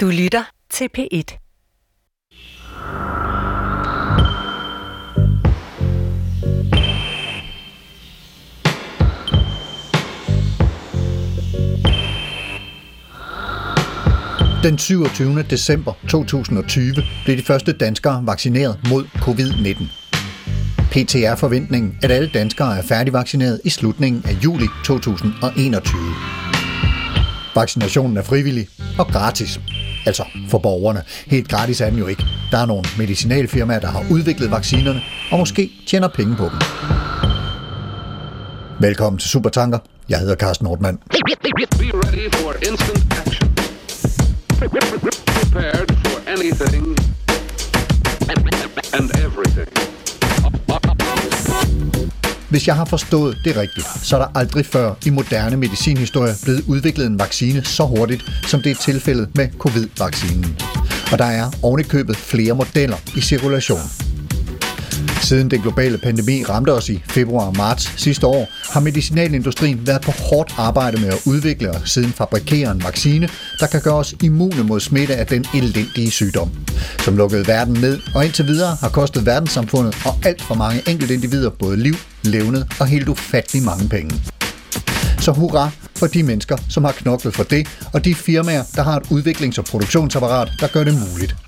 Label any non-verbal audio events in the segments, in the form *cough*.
Du lytter til P1. Den 27. december 2020 blev de første danskere vaccineret mod covid-19. PTR forventningen, at alle danskere er færdigvaccineret i slutningen af juli 2021. Vaccinationen er frivillig og gratis. Altså for borgerne. Helt gratis er den jo ikke. Der er nogle medicinalfirmaer, der har udviklet vaccinerne, og måske tjener penge på dem. Velkommen til Supertanker. Jeg hedder Carsten Nordmann. Prepared for anything and everything. Hvis jeg har forstået det rigtigt, så er der aldrig før i moderne medicinhistorie blevet udviklet en vaccine så hurtigt, som det er tilfældet med covid-vaccinen. Og der er ovenikøbet flere modeller i cirkulation. Siden den globale pandemi ramte os i februar og marts sidste år, har medicinalindustrien været på hårdt arbejde med at udvikle og siden fabrikere en vaccine, der kan gøre os immune mod smitte af den elendige sygdom, som lukkede verden ned og indtil videre har kostet verdenssamfundet og alt for mange enkelte individer både liv, levnet og helt ufattelig mange penge. Så hurra for de mennesker, som har knoklet for det, og de firmaer, der har et udviklings- og produktionsapparat, der gør det muligt.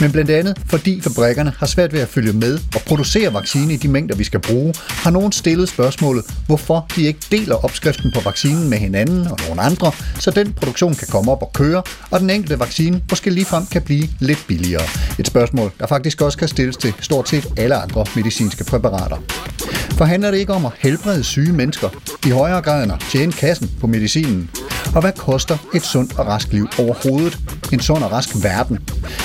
Men blandt andet fordi fabrikkerne har svært ved at følge med og producere vaccine i de mængder, vi skal bruge, har nogen stillet spørgsmålet, hvorfor de ikke deler opskriften på vaccinen med hinanden og nogle andre, så den produktion kan komme op og køre, og den enkelte vaccine måske ligefrem kan blive lidt billigere. Et spørgsmål, der faktisk også kan stilles til stort set alle andre medicinske præparater. For handler det ikke om at helbrede syge mennesker, i højere grad end at tjene kassen på medicinen? Og hvad koster et sundt og rask liv overhovedet? En sund og rask verden?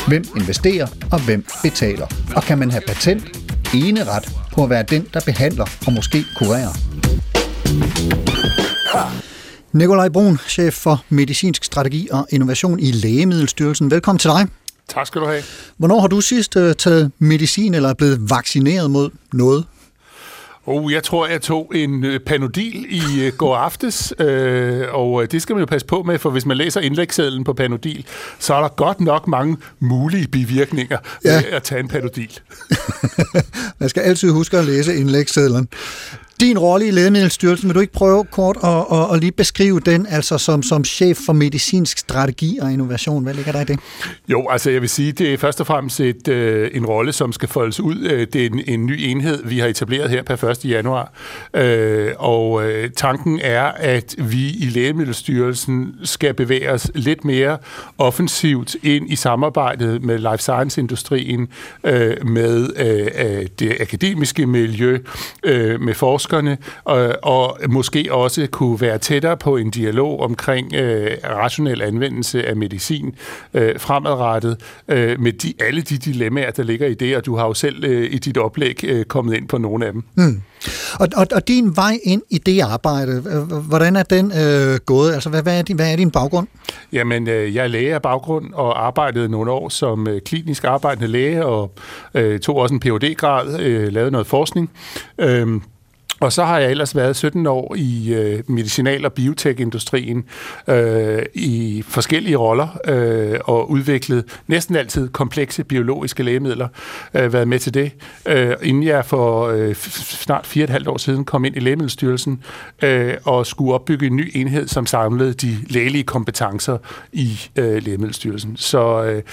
Hvem investerer, og hvem betaler? Og kan man have patent, ene ret på at være den, der behandler og måske kurerer? Nikolaj Brun, chef for medicinsk strategi og innovation i Lægemiddelstyrelsen. Velkommen til dig. Tak skal du have. Hvornår har du sidst øh, taget medicin eller er blevet vaccineret mod noget? Oh, jeg tror, jeg tog en øh, panodil i øh, går aftes, øh, og øh, det skal man jo passe på med, for hvis man læser indlægssedlen på panodil, så er der godt nok mange mulige bivirkninger ja. ved at tage en panodil. *laughs* Man skal altid huske at læse indlægssedlen. Din rolle i Lægemiddelstyrelsen, vil du ikke prøve kort at, at, at lige beskrive den, altså som, som chef for medicinsk strategi og innovation? Hvad ligger der i det? Jo, altså jeg vil sige, det er først og fremmest et, øh, en rolle, som skal foldes ud. Øh, det er en, en ny enhed, vi har etableret her per 1. januar. Øh, og øh, tanken er, at vi i Lægemiddelstyrelsen skal bevæge os lidt mere offensivt ind i samarbejdet med life science-industrien, øh, med øh, øh det akademiske miljø, øh, med forskerne, og, og måske også kunne være tættere på en dialog omkring øh, rationel anvendelse af medicin øh, fremadrettet, øh, med de, alle de dilemmaer, der ligger i det, og du har jo selv øh, i dit oplæg øh, kommet ind på nogle af dem. Mm. Og, og, og din vej ind i det arbejde, hvordan er den øh, gået? Altså, hvad, hvad, er din, hvad er din baggrund? Jamen, øh, jeg er læge af baggrund og arbejdede nogle år som øh, klinisk arbejdende læge og øh, tog også en phd grad øh, lavede noget forskning. Øh, og så har jeg ellers været 17 år i øh, medicinal- og biotekindustrien øh, i forskellige roller øh, og udviklet næsten altid komplekse biologiske lægemidler. Øh, været med til det, øh, inden jeg for øh, snart fire og et halvt år siden kom ind i Lægemiddelstyrelsen øh, og skulle opbygge en ny enhed, som samlede de lægelige kompetencer i øh, Lægemiddelstyrelsen. Så øh,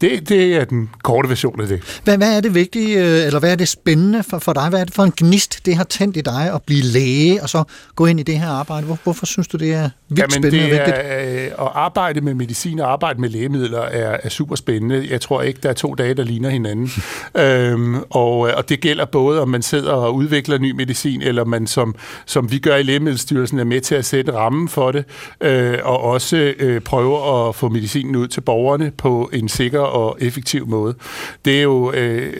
det, det er den korte version af det. Hvad, hvad er det vigtige, øh, eller hvad er det spændende for, for dig? Hvad er det for en gnist, det har tændt i dig at blive læge, og så gå ind i det her arbejde? Hvor, hvorfor synes du, det er vildt Jamen, spændende og det er, øh, at arbejde med medicin og arbejde med lægemidler er, er super spændende. Jeg tror ikke, der er to dage, der ligner hinanden. *laughs* øhm, og, og det gælder både, om man sidder og udvikler ny medicin, eller man, som, som vi gør i Lægemiddelstyrelsen, er med til at sætte rammen for det, øh, og også øh, prøve at få medicinen ud til borgerne på en sikker og effektiv måde. Det er jo øh,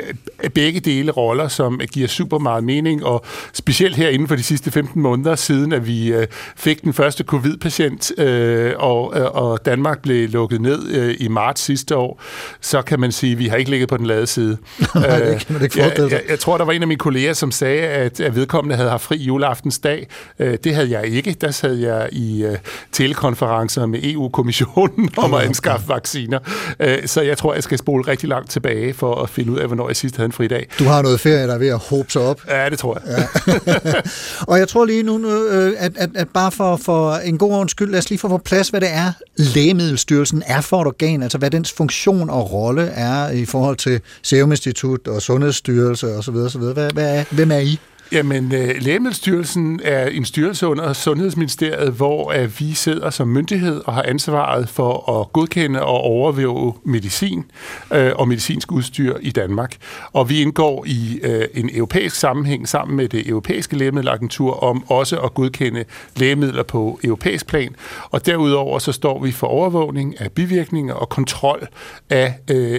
begge dele roller, som giver super meget mening, og specielt specielt her inden for de sidste 15 måneder siden, at vi øh, fik den første covid-patient, øh, og, øh, og Danmark blev lukket ned øh, i marts sidste år, så kan man sige, at vi har ikke ligget på den lade side. *laughs* Nej, det kan man ikke jeg, forestille sig. jeg, jeg tror, der var en af mine kolleger, som sagde, at, at vedkommende havde haft fri juleaftensdag. Øh, det havde jeg ikke. Der sad jeg i øh, telekonferencer med EU-kommissionen *laughs* om at anskaffe vacciner. Øh, så jeg tror, jeg skal spole rigtig langt tilbage for at finde ud af, hvornår jeg sidst havde en fridag. Du har noget ferie, der er ved at håbe sig op. Ja, det tror jeg. Ja. *laughs* *laughs* Og jeg tror lige nu, øh, at, at, at bare for, for en god ordens skyld, lad os lige få på plads, hvad det er, Lægemiddelstyrelsen er for et organ, altså hvad dens funktion og rolle er i forhold til Serum Institut og Sundhedsstyrelse osv. osv. Hvad, hvad er, hvem er I? Jamen, øh, Lægemiddelstyrelsen er en styrelse under Sundhedsministeriet, hvor øh, vi sidder som myndighed og har ansvaret for at godkende og overvåge medicin øh, og medicinsk udstyr i Danmark. Og vi indgår i en europæisk sammenhæng sammen med det europæiske lægemiddelagentur om også at godkende lægemidler på europæisk plan. Og derudover så står vi for overvågning af bivirkninger og kontrol af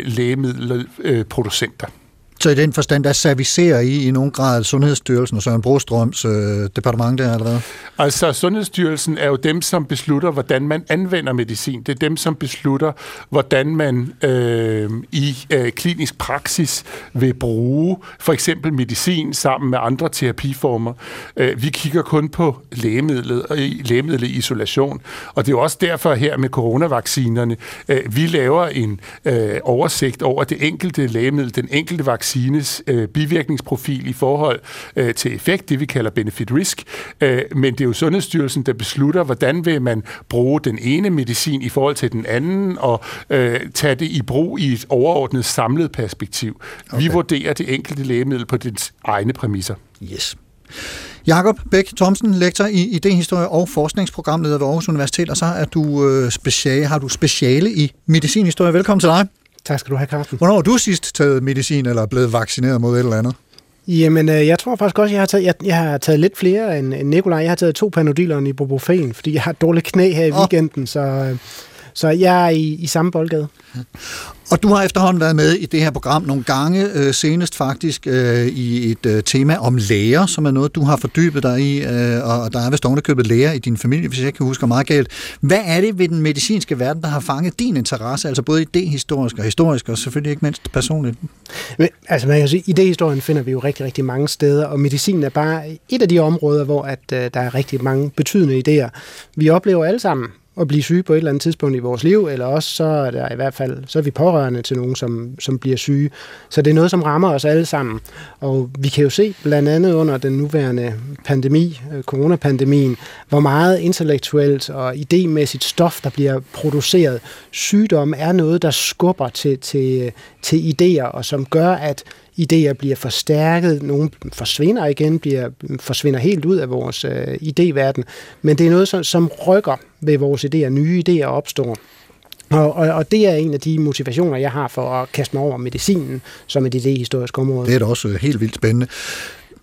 lægemiddelproducenter. Så i den forstand, der servicerer I i nogen grad Sundhedsstyrelsen og Søren Brostrøms øh, departement der, eller hvad? Altså, Sundhedsstyrelsen er jo dem, som beslutter, hvordan man anvender medicin. Det er dem, som beslutter, hvordan man øh, i øh, klinisk praksis vil bruge for eksempel medicin sammen med andre terapiformer. Øh, vi kigger kun på lægemidlet og lægemidlet i isolation. Og det er jo også derfor her med coronavaccinerne, øh, vi laver en øh, oversigt over det enkelte lægemiddel, den enkelte vaccine, vaccines øh, bivirkningsprofil i forhold øh, til effekt, det vi kalder benefit-risk. Øh, men det er jo Sundhedsstyrelsen, der beslutter, hvordan vil man bruge den ene medicin i forhold til den anden, og øh, tage det i brug i et overordnet samlet perspektiv. Okay. Vi vurderer det enkelte lægemiddel på dets egne præmisser. Yes. Jakob Bæk Thomsen, lektor i idéhistorie og forskningsprogramleder ved Aarhus Universitet, og så er du øh, speciale, har du speciale i medicinhistorie. Velkommen til dig. Tak skal du have, Carsten. Hvornår har du sidst taget medicin eller er blevet vaccineret mod et eller andet? Jamen, øh, jeg tror faktisk også, jeg har taget, jeg, jeg har taget lidt flere end, end Nikolaj. Jeg har taget to panodiler i ibuprofen, fordi jeg har et dårligt knæ her i oh. weekenden, så, øh, så jeg er i, i samme boldgade. Og du har efterhånden været med i det her program nogle gange, øh, senest faktisk øh, i et øh, tema om læger, som er noget, du har fordybet dig i, øh, og der er vist ovenikøbet læger i din familie, hvis jeg ikke husker meget galt. Hvad er det ved den medicinske verden, der har fanget din interesse, altså både idéhistorisk og historisk, og selvfølgelig ikke mindst personligt? Men, altså man kan sige, idéhistorien finder vi jo rigtig, rigtig mange steder, og medicin er bare et af de områder, hvor at, øh, der er rigtig mange betydende idéer. Vi oplever alle sammen at blive syge på et eller andet tidspunkt i vores liv, eller også så er der i hvert fald, så er vi pårørende til nogen, som, som bliver syge. Så det er noget, som rammer os alle sammen. Og vi kan jo se blandt andet under den nuværende pandemi, øh, coronapandemien, hvor meget intellektuelt og idémæssigt stof, der bliver produceret. Sygdom er noget, der skubber til, til, øh, til idéer, og som gør, at idéer bliver forstærket, nogle forsvinder igen, bliver, forsvinder helt ud af vores øh, idéverden, men det er noget, som, som rykker ved vores idéer, nye idéer opstår. Og, og, og det er en af de motivationer, jeg har for at kaste mig over medicinen som et idéhistorisk område. Det er da også helt vildt spændende.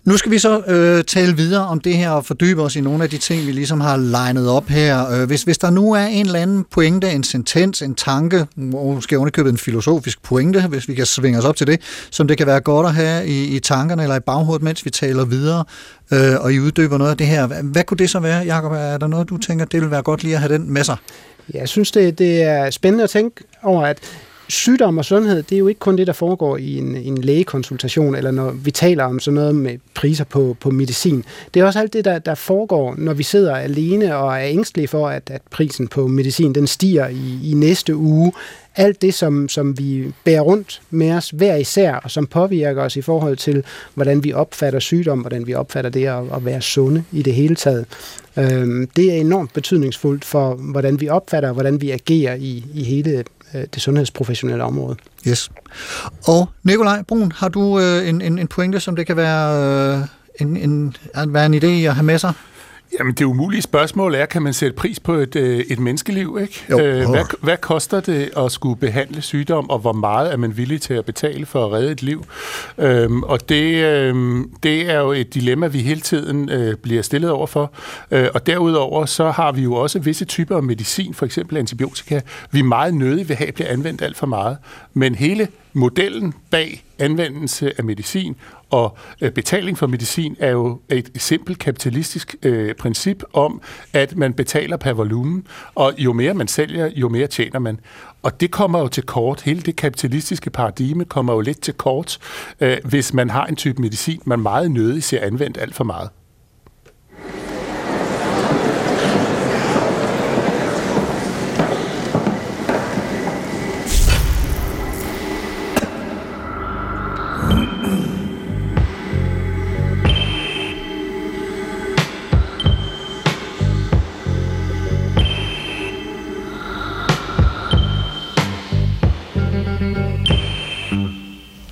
Nu skal vi så øh, tale videre om det her og fordybe os i nogle af de ting, vi ligesom har legnet op her. Øh, hvis, hvis der nu er en eller anden pointe, en sentens, en tanke, måske underkøbet en filosofisk pointe, hvis vi kan svinge os op til det, som det kan være godt at have i, i tankerne eller i baghovedet, mens vi taler videre, øh, og I uddyber noget af det her. Hvad, hvad kunne det så være, Jacob? Er der noget, du tænker, det vil være godt lige at have den med sig? Jeg synes, det, det er spændende at tænke over, at sygdom og sundhed, det er jo ikke kun det, der foregår i en, en lægekonsultation, eller når vi taler om sådan noget med priser på, på medicin. Det er også alt det, der, der foregår, når vi sidder alene og er ængstelige for, at, at prisen på medicin den stiger i, i næste uge. Alt det, som, som vi bærer rundt med os hver især, og som påvirker os i forhold til, hvordan vi opfatter sygdom, hvordan vi opfatter det at, at være sunde i det hele taget. Øhm, det er enormt betydningsfuldt for, hvordan vi opfatter, hvordan vi agerer i, i hele Øh, det sundhedsprofessionelle område. Yes. Og Nikolaj Brun, har du øh, en, en, en pointe, som det kan være, øh, en, en, være en idé at have med sig? Jamen, det umulige spørgsmål er, kan man sætte pris på et, øh, et menneskeliv, ikke? Jo. Øh, hvad, hvad koster det at skulle behandle sygdom, og hvor meget er man villig til at betale for at redde et liv? Øhm, og det, øhm, det er jo et dilemma, vi hele tiden øh, bliver stillet over for. Øh, og derudover så har vi jo også visse typer af medicin, for eksempel antibiotika, vi meget nødig vil have bliver anvendt alt for meget. Men hele modellen bag anvendelse af medicin og øh, betaling for medicin er jo et simpelt kapitalistisk øh, princip om, at man betaler per volumen, og jo mere man sælger, jo mere tjener man. Og det kommer jo til kort. Hele det kapitalistiske paradigme kommer jo lidt til kort, øh, hvis man har en type medicin, man meget nødig ser anvendt alt for meget.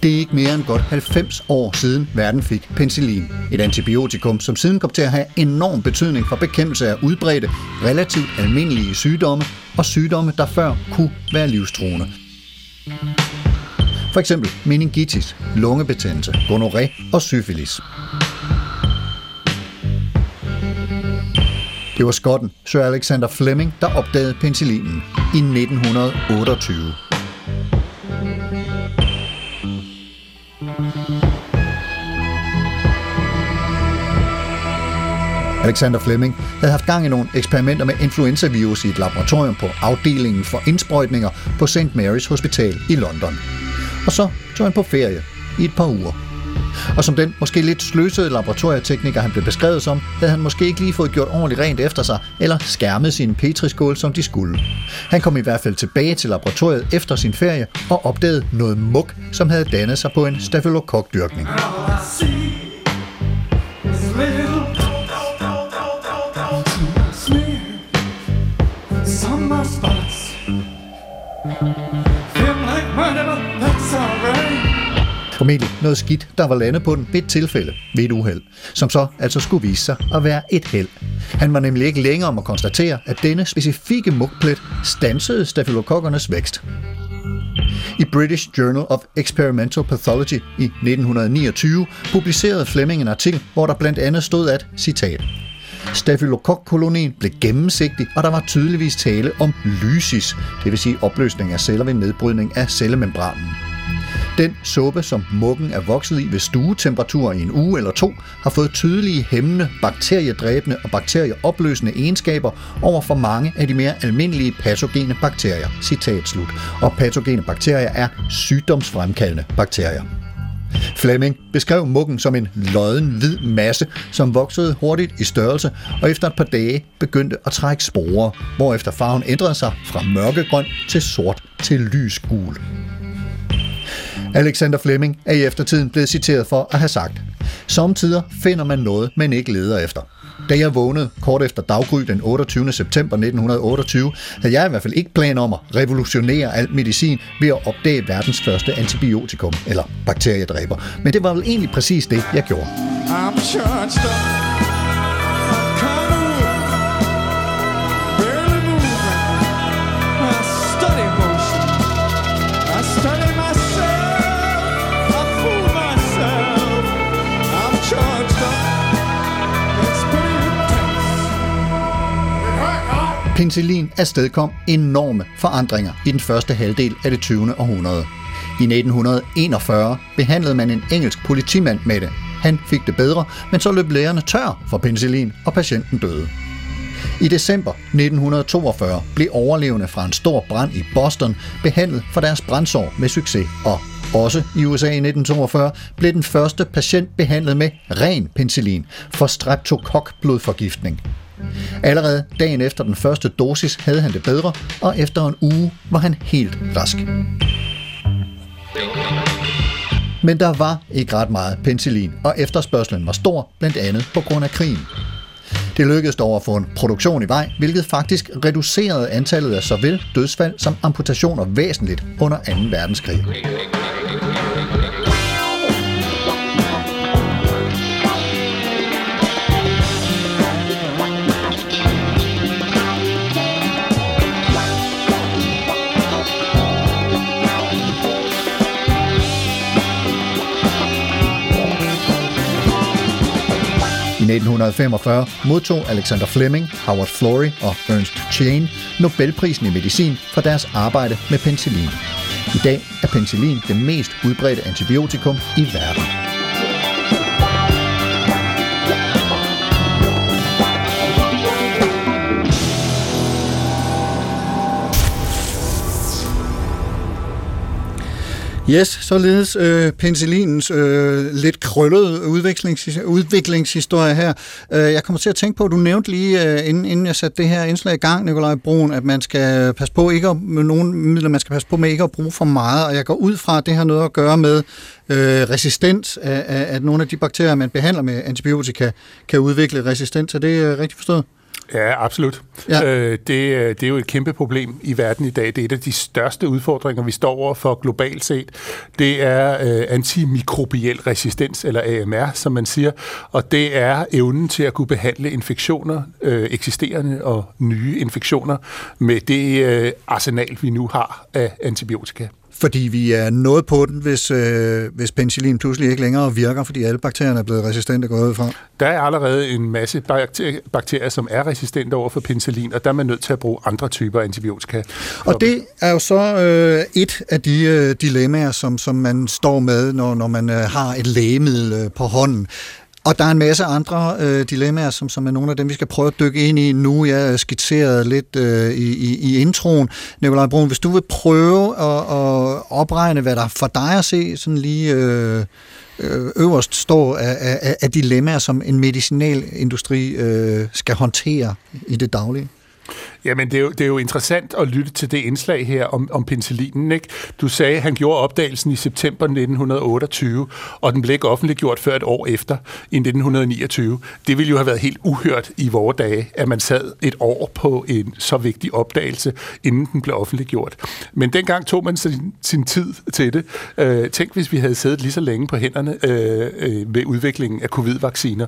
Det er ikke mere end godt 90 år siden verden fik penicillin. Et antibiotikum, som siden kom til at have enorm betydning for bekæmpelse af udbredte, relativt almindelige sygdomme og sygdomme, der før kunne være livstruende. For eksempel meningitis, lungebetændelse, gonoré og syfilis. Det var skotten Sir Alexander Fleming, der opdagede penicillinen i 1928. Alexander Fleming havde haft gang i nogle eksperimenter med influenzavirus i et laboratorium på afdelingen for indsprøjtninger på St. Mary's Hospital i London. Og så tog han på ferie i et par uger. Og som den måske lidt sløsede laboratorietekniker, han blev beskrevet som, havde han måske ikke lige fået gjort ordentligt rent efter sig, eller skærmet sin petriskål, som de skulle. Han kom i hvert fald tilbage til laboratoriet efter sin ferie og opdagede noget muk, som havde dannet sig på en stafylokokdyrkning. dyrkning Formentlig noget skidt, der var landet på den ved et tilfælde, ved et uheld, som så altså skulle vise sig at være et held. Han var nemlig ikke længere om at konstatere, at denne specifikke mugplet stansede stafylokokkernes vækst. I British Journal of Experimental Pathology i 1929 publicerede Fleming en artikel, hvor der blandt andet stod at, citat, Stafylokokkolonien blev gennemsigtig, og der var tydeligvis tale om lysis, det vil sige opløsning af celler ved nedbrydning af cellemembranen. Den suppe, som muggen er vokset i ved stuetemperatur i en uge eller to, har fået tydelige hæmmende, bakteriedræbende og bakterieopløsende egenskaber over for mange af de mere almindelige patogene bakterier. Citat slut. Og patogene bakterier er sygdomsfremkaldende bakterier. Fleming beskrev muggen som en lodden hvid masse, som voksede hurtigt i størrelse og efter et par dage begyndte at trække sporer, hvorefter farven ændrede sig fra mørkegrøn til sort til lysgul. Alexander Fleming er i eftertiden blevet citeret for at have sagt, Samtidig finder man noget, man ikke leder efter. Da jeg vågnede kort efter daggry den 28. september 1928, havde jeg i hvert fald ikke planer om at revolutionere al medicin ved at opdage verdens første antibiotikum, eller bakteriedræber. Men det var vel egentlig præcis det, jeg gjorde. I'm charged Penicillin afstedkom enorme forandringer i den første halvdel af det 20. århundrede. I 1941 behandlede man en engelsk politimand med det. Han fik det bedre, men så løb lægerne tør for penicillin, og patienten døde. I december 1942 blev overlevende fra en stor brand i Boston behandlet for deres brandsår med succes, og også i USA i 1942 blev den første patient behandlet med ren penicillin for streptokokblodforgiftning. Allerede dagen efter den første dosis havde han det bedre, og efter en uge var han helt rask. Men der var ikke ret meget penicillin, og efterspørgselen var stor, blandt andet på grund af krigen. Det lykkedes dog at få en produktion i vej, hvilket faktisk reducerede antallet af såvel dødsfald som amputationer væsentligt under 2. verdenskrig. 1945 modtog Alexander Fleming, Howard Florey og Ernst Chain Nobelprisen i medicin for deres arbejde med penicillin. I dag er penicillin det mest udbredte antibiotikum i verden. Yes, således øh, penicillinens øh, lidt krøllede udviklings, udviklingshistorie her. Øh, jeg kommer til at tænke på, at du nævnte lige, øh, inden, inden jeg satte det her indslag i gang, Nikolaj Brun, at man skal passe på ikke at, med nogle midler, man skal passe på med ikke at bruge for meget, og jeg går ud fra, at det har noget at gøre med øh, resistens, at, at nogle af de bakterier, man behandler med antibiotika, kan udvikle resistens. Er det øh, rigtigt forstået? Ja, absolut. Ja. Øh, det, øh, det er jo et kæmpe problem i verden i dag. Det er et af de største udfordringer, vi står over for globalt set. Det er øh, antimikrobiel resistens, eller AMR, som man siger. Og det er evnen til at kunne behandle infektioner, øh, eksisterende og nye infektioner, med det øh, arsenal, vi nu har af antibiotika. Fordi vi er noget på den, hvis, øh, hvis penicillin pludselig ikke længere virker, fordi alle bakterierne er blevet resistente gået ud fra. Der er allerede en masse bakterier, bakterier, som er resistente over for penicillin, og der er man nødt til at bruge andre typer antibiotika. Og det er jo så øh, et af de øh, dilemmaer, som, som man står med, når, når man øh, har et lægemiddel øh, på hånden. Og der er en masse andre øh, dilemmaer, som, som er nogle af dem, vi skal prøve at dykke ind i nu. Jeg har skitseret lidt øh, i, i, i introen. Nikolaj Brun, hvis du vil prøve at, at opregne, hvad der for dig at se sådan lige øh, øh øverst står af, af, af dilemmaer, som en medicinalindustri øh, skal håndtere i det daglige. Jamen, det er, jo, det er jo interessant at lytte til det indslag her om, om penicillinen. Ikke? Du sagde, at han gjorde opdagelsen i september 1928, og den blev ikke offentliggjort før et år efter, i 1929. Det ville jo have været helt uhørt i vore dage, at man sad et år på en så vigtig opdagelse, inden den blev offentliggjort. Men dengang tog man sin, sin tid til det. Øh, tænk, hvis vi havde siddet lige så længe på hænderne øh, øh, ved udviklingen af covid-vacciner.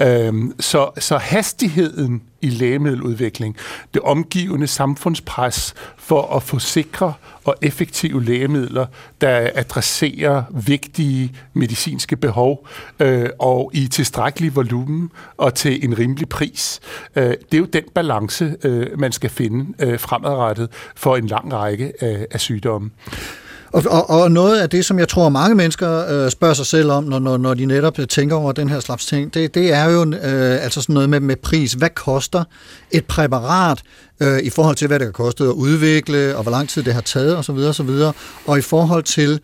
Øh, så, så hastigheden i lægemiddeludvikling, det omgivende samfundspres for at få sikre og effektive lægemidler, der adresserer vigtige medicinske behov øh, og i tilstrækkelig volumen og til en rimelig pris. Øh, det er jo den balance, øh, man skal finde øh, fremadrettet for en lang række øh, af sygdomme. Og, og, og noget af det, som jeg tror, mange mennesker øh, spørger sig selv om, når, når, når de netop øh, tænker over den her slags ting, det, det er jo øh, altså sådan noget med, med pris. Hvad koster et præparat øh, i forhold til, hvad det har kostet at udvikle, og hvor lang tid det har taget osv. osv. Og i forhold til,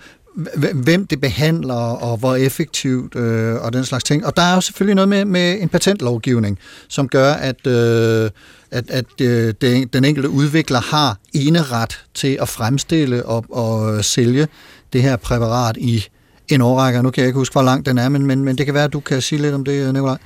hvem det behandler, og hvor effektivt, øh, og den slags ting. Og der er jo selvfølgelig noget med, med en patentlovgivning, som gør, at, øh, at, at øh, den enkelte udvikler har eneret til at fremstille og, og sælge det her præparat i en årrække. Nu kan jeg ikke huske, hvor lang den er, men, men, men det kan være, at du kan sige lidt om det, øh, Nicolaj.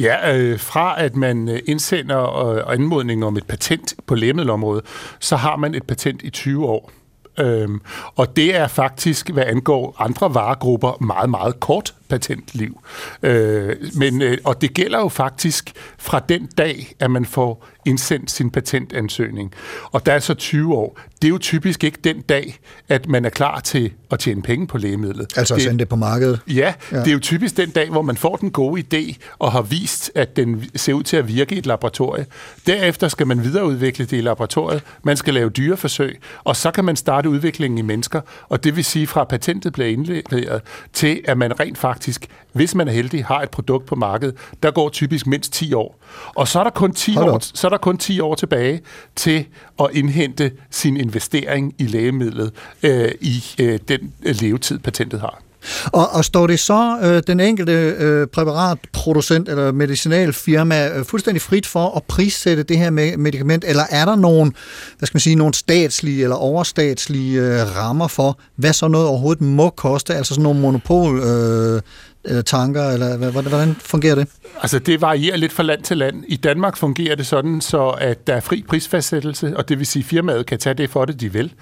Ja, øh, fra at man øh, indsender øh, anmodning om et patent på lægemiddelområdet, så har man et patent i 20 år. Øhm, og det er faktisk, hvad angår andre varegrupper, meget, meget kort patentliv. Øh, men, øh, og det gælder jo faktisk fra den dag, at man får indsendt sin patentansøgning. Og der er så 20 år. Det er jo typisk ikke den dag, at man er klar til at tjene penge på lægemidlet. Altså at det, sende det på markedet? Ja, ja, det er jo typisk den dag, hvor man får den gode idé og har vist, at den ser ud til at virke i et laboratorie. Derefter skal man videreudvikle det i laboratoriet. Man skal lave dyreforsøg, og så kan man starte udviklingen i mennesker. Og det vil sige, fra patentet bliver indleveret til, at man rent faktisk, hvis man er heldig, har et produkt på markedet, der går typisk mindst 10 år. Og så er der kun 10 Hold år, så er der kun 10 år tilbage til at indhente sin investering i lægemidlet øh, i øh, den øh, levetid, patentet har. Og, og står det så øh, den enkelte øh, præparatproducent eller medicinalfirma øh, fuldstændig frit for at prissætte det her med medicament, eller er der nogle, hvad skal man sige, nogle statslige eller overstatslige øh, rammer for, hvad så noget overhovedet må koste, altså sådan nogle monopol øh, eller tanker, eller hvad- hvordan, hvordan fungerer det? Altså, det varierer lidt fra land til land. I Danmark fungerer det sådan, så at der er fri prisfastsættelse, og det vil sige, at firmaet kan tage det for det, de vil.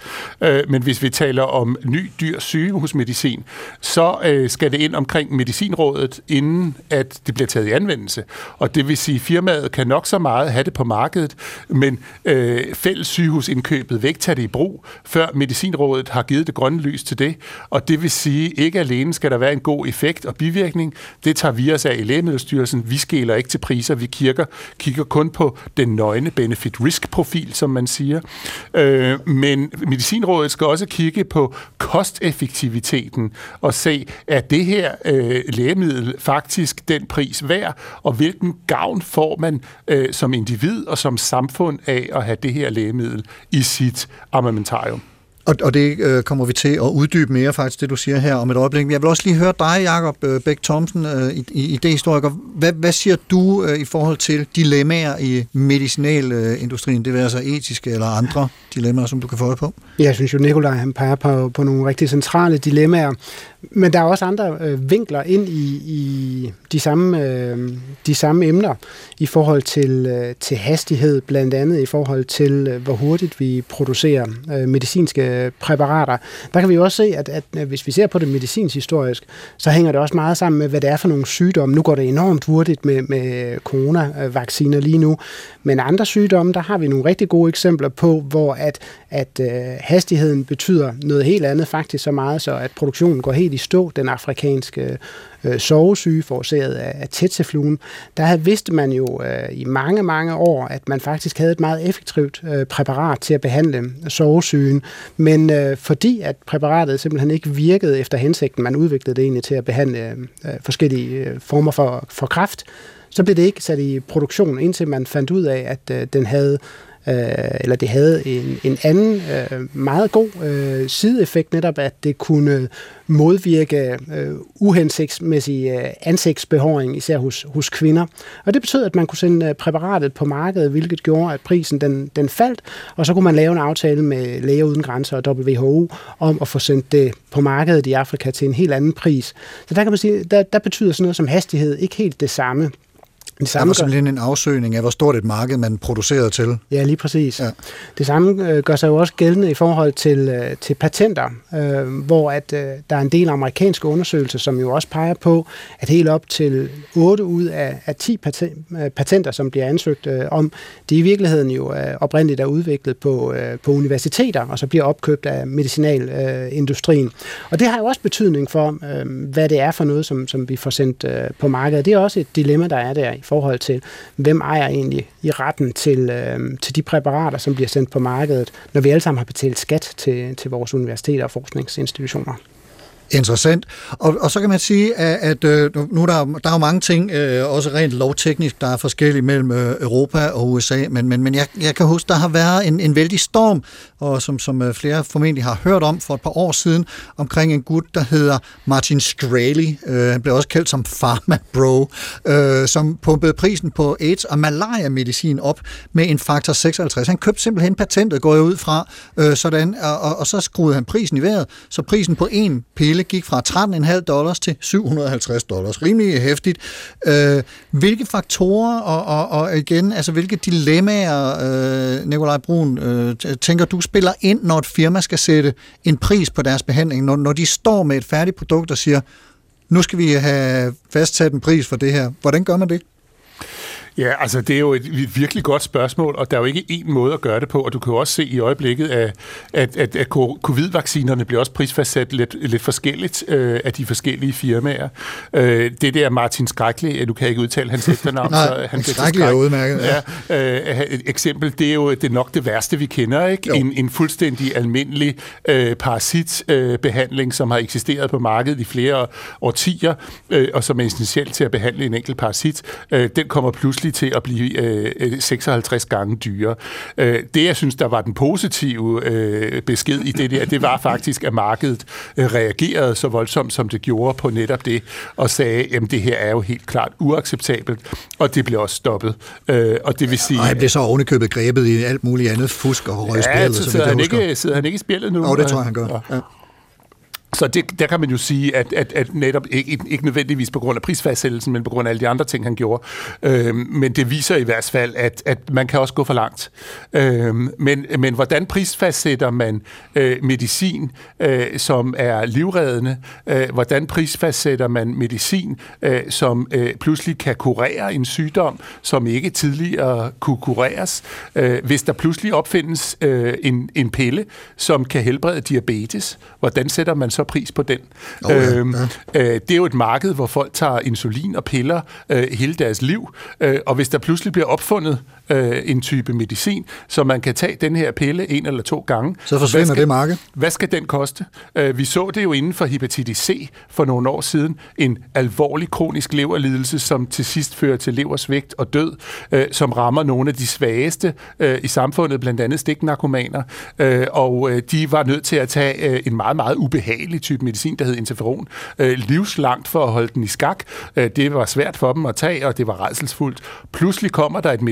Øh, men hvis vi taler om ny, dyr sygehusmedicin, så øh, skal det ind omkring medicinrådet, inden at det bliver taget i anvendelse. Og det vil sige, at firmaet kan nok så meget have det på markedet, men øh, fælles sygehusindkøbet vil ikke tage det i brug, før medicinrådet har givet det grønne lys til det. Og det vil sige, ikke alene skal der være en god effekt og bivirkning, bivirkning. Det tager vi os af i Lægemiddelstyrelsen. Vi skæler ikke til priser. Vi kigger, kigger kun på den nøgne benefit-risk-profil, som man siger. Øh, men Medicinrådet skal også kigge på kosteffektiviteten og se, er det her øh, lægemiddel faktisk den pris værd, og hvilken gavn får man øh, som individ og som samfund af at have det her lægemiddel i sit armamentarium. Og, og det øh, kommer vi til at uddybe mere faktisk, det du siger her om et øjeblik. Men jeg vil også lige høre dig, Jacob øh, Bæk Thomsen, øh, idehistoriker. Hvad, hvad siger du øh, i forhold til dilemmaer i medicinalindustrien? Det vil altså etiske eller andre dilemmaer, som du kan få øje på? Jeg synes jo, Nikolaj han peger på, på nogle rigtig centrale dilemmaer. Men der er også andre øh, vinkler ind i, i de, samme, øh, de samme emner i forhold til, øh, til hastighed, blandt andet i forhold til, øh, hvor hurtigt vi producerer øh, medicinske præparater. Der kan vi jo også se, at, at, at hvis vi ser på det medicinsk historisk, så hænger det også meget sammen med, hvad det er for nogle sygdomme. Nu går det enormt hurtigt med, med coronavacciner lige nu, men andre sygdomme, der har vi nogle rigtig gode eksempler på, hvor at, at øh, hastigheden betyder noget helt andet, faktisk så meget, så at produktionen går helt i stå, den afrikanske øh, sovesyge forårsaget af, af tetsefluen, der vidste man jo øh, i mange, mange år, at man faktisk havde et meget effektivt øh, præparat til at behandle sovesygen, men øh, fordi at præparatet simpelthen ikke virkede efter hensigten, man udviklede det egentlig til at behandle øh, forskellige øh, former for, for kræft, så blev det ikke sat i produktion, indtil man fandt ud af, at øh, den havde øh, eller det havde en, en anden øh, meget god øh, sideeffekt, netop at det kunne modvirke øh, uhensigtsmæssig øh, ansigtsbehåring, især hos, hos kvinder. Og det betød, at man kunne sende øh, præparatet på markedet, hvilket gjorde, at prisen den, den faldt, og så kunne man lave en aftale med Læger Uden Grænser og WHO om at få sendt det på markedet i Afrika til en helt anden pris. Så der kan man sige, der, der betyder sådan noget som hastighed ikke helt det samme. Det samme der var simpelthen en afsøgning af, hvor stort et marked man producerede til. Ja, lige præcis. Ja. Det samme øh, gør sig jo også gældende i forhold til, øh, til patenter, øh, hvor at øh, der er en del amerikanske undersøgelser, som jo også peger på, at helt op til 8 ud af, af 10 paten, øh, patenter, som bliver ansøgt øh, om, de i virkeligheden jo øh, oprindeligt er udviklet på, øh, på universiteter, og så bliver opkøbt af medicinalindustrien. Øh, og det har jo også betydning for, øh, hvad det er for noget, som, som vi får sendt øh, på markedet. Det er også et dilemma, der er der i forhold til, hvem ejer egentlig i retten til, øh, til de præparater, som bliver sendt på markedet, når vi alle sammen har betalt skat til, til vores universiteter og forskningsinstitutioner. Interessant. Og, og så kan man sige, at, at øh, nu er der, der er jo mange ting, øh, også rent lovteknisk, der er forskellige mellem øh, Europa og USA, men, men, men jeg, jeg kan huske, der har været en, en vældig storm, og som, som øh, flere formentlig har hørt om for et par år siden, omkring en gut, der hedder Martin Shkreli, øh, han blev også kaldt som Pharma Bro, øh, som pumpede prisen på AIDS og malaria-medicin op med en faktor 56. Han købte simpelthen patentet, går jeg ud fra, øh, sådan, og, og, og så skruede han prisen i vejret, så prisen på en pille gik fra 13,5 dollars til 750 dollars. Rimelig hæftigt. Øh, hvilke faktorer og, og, og igen, altså hvilke dilemmaer, øh, Nikolaj Brun, øh, tænker du spiller ind, når et firma skal sætte en pris på deres behandling, når, når de står med et færdigt produkt og siger, nu skal vi have fastsat en pris for det her. Hvordan gør man det? Ja, altså det er jo et virkelig godt spørgsmål, og der er jo ikke én måde at gøre det på, og du kan jo også se i øjeblikket, at, at, at, at covid-vaccinerne bliver også prisfastsat lidt, lidt forskelligt øh, af de forskellige firmaer. Øh, det der Martin Skrækli, du kan ikke udtale hans *laughs* efternavn. Nej, så han Skrækli er udmærket. Ja. Ja, øh, et eksempel, det er jo det er nok det værste, vi kender. ikke? En, en fuldstændig almindelig øh, parasitbehandling, øh, som har eksisteret på markedet i flere årtier, øh, og som er essentielt til at behandle en enkelt parasit. Øh, den kommer pludselig pludselig til at blive øh, 56 gange dyrere. Øh, det, jeg synes, der var den positive øh, besked i det der, det var faktisk, at markedet øh, reagerede så voldsomt, som det gjorde på netop det, og sagde, at det her er jo helt klart uacceptabelt, og det blev også stoppet. Øh, og det vil sige... Og han blev så ovenikøbet grebet i alt muligt andet fusk og røgspil. Ja, så sidder, han ikke, sidder han ikke i spillet nu? Jo, det tror jeg, han gør. Ja. Så det, der kan man jo sige, at, at, at netop ikke, ikke nødvendigvis på grund af prisfastsættelsen, men på grund af alle de andre ting, han gjorde. Øhm, men det viser i hvert fald, at, at man kan også gå for langt. Øhm, men, men hvordan prisfastsætter man øh, medicin, øh, som er livreddende? Øh, hvordan prisfastsætter man medicin, øh, som øh, pludselig kan kurere en sygdom, som ikke tidligere kunne kureres? Øh, hvis der pludselig opfindes øh, en, en pille, som kan helbrede diabetes, hvordan sætter man så pris på den. Oh, ja, Øhm, ja. øh, det er jo et marked, hvor folk tager insulin og piller øh, hele deres liv, øh, og hvis der pludselig bliver opfundet øh, en type medicin, så man kan tage den her pille en eller to gange, Så forsvinder hvad skal, det marked. Hvad skal den koste? Øh, vi så det jo inden for hepatitis C for nogle år siden, en alvorlig kronisk leverlidelse, som til sidst fører til leversvigt og død, øh, som rammer nogle af de svageste øh, i samfundet, blandt andet stiknarkomaner, øh, og øh, de var nødt til at tage øh, en meget, meget ubehagelig type medicin, der hed interferon, øh, livslangt for at holde den i skak. Øh, det var svært for dem at tage, og det var redselsfuldt. Pludselig kommer der et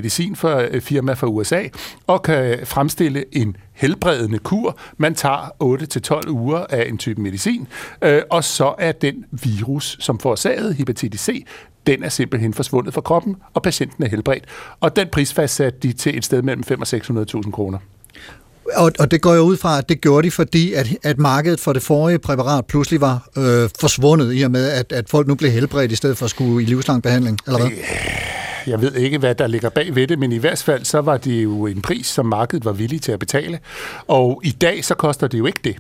medicinfirma fra USA og kan fremstille en helbredende kur. Man tager 8-12 uger af en type medicin, øh, og så er den virus, som forårsagede hepatitis C, den er simpelthen forsvundet fra kroppen, og patienten er helbredt. Og den pris fastsatte de til et sted mellem 500 og 600.000 kroner. Og, og det går jeg ud fra, at det gjorde de, fordi at, at markedet for det forrige præparat pludselig var øh, forsvundet, i og med, at, at folk nu blev helbredt, i stedet for at skulle i livslang behandling, eller hvad? Jeg ved ikke, hvad der ligger bag ved det, men i hvert fald så var det jo en pris, som markedet var villig til at betale. Og i dag så koster det jo ikke det.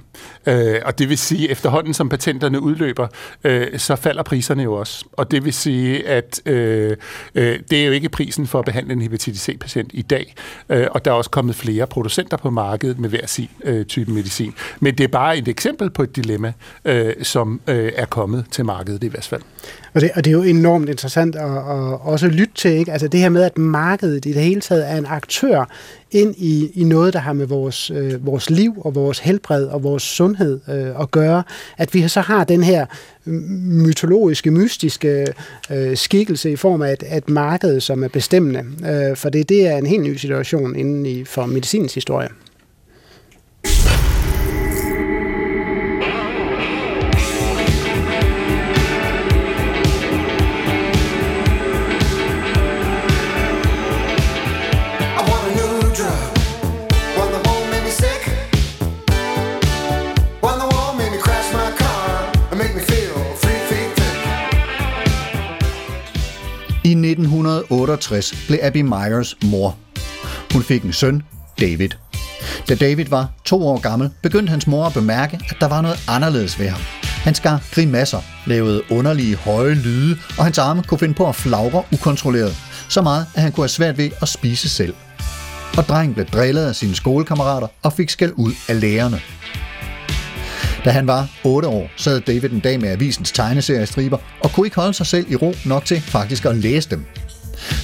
Øh, og det vil sige, efterhånden som patenterne udløber, øh, så falder priserne jo også. Og det vil sige, at øh, øh, det er jo ikke prisen for at behandle en hepatitis C-patient i dag. Øh, og der er også kommet flere producenter på markedet med hver sin øh, type medicin. Men det er bare et eksempel på et dilemma, øh, som øh, er kommet til markedet i hvert fald. Og det, og det er jo enormt interessant at, at også lytte til, ikke? Altså det her med, at markedet i det hele taget er en aktør ind i, i noget, der har med vores, øh, vores liv og vores helbred og vores sundhed øh, at gøre. At vi så har den her mytologiske, mystiske øh, skikkelse i form af et, et marked, som er bestemmende. Øh, for det, det er en helt ny situation inden i, for medicinens historie. 1962 blev Abby Myers mor. Hun fik en søn, David. Da David var to år gammel, begyndte hans mor at bemærke, at der var noget anderledes ved ham. Han skar grimasser, lavede underlige høje lyde, og hans arme kunne finde på at flagre ukontrolleret. Så meget, at han kunne have svært ved at spise selv. Og drengen blev drillet af sine skolekammerater og fik skæld ud af lærerne. Da han var 8 år, sad David en dag med avisens tegneseriestriber og kunne ikke holde sig selv i ro nok til faktisk at læse dem.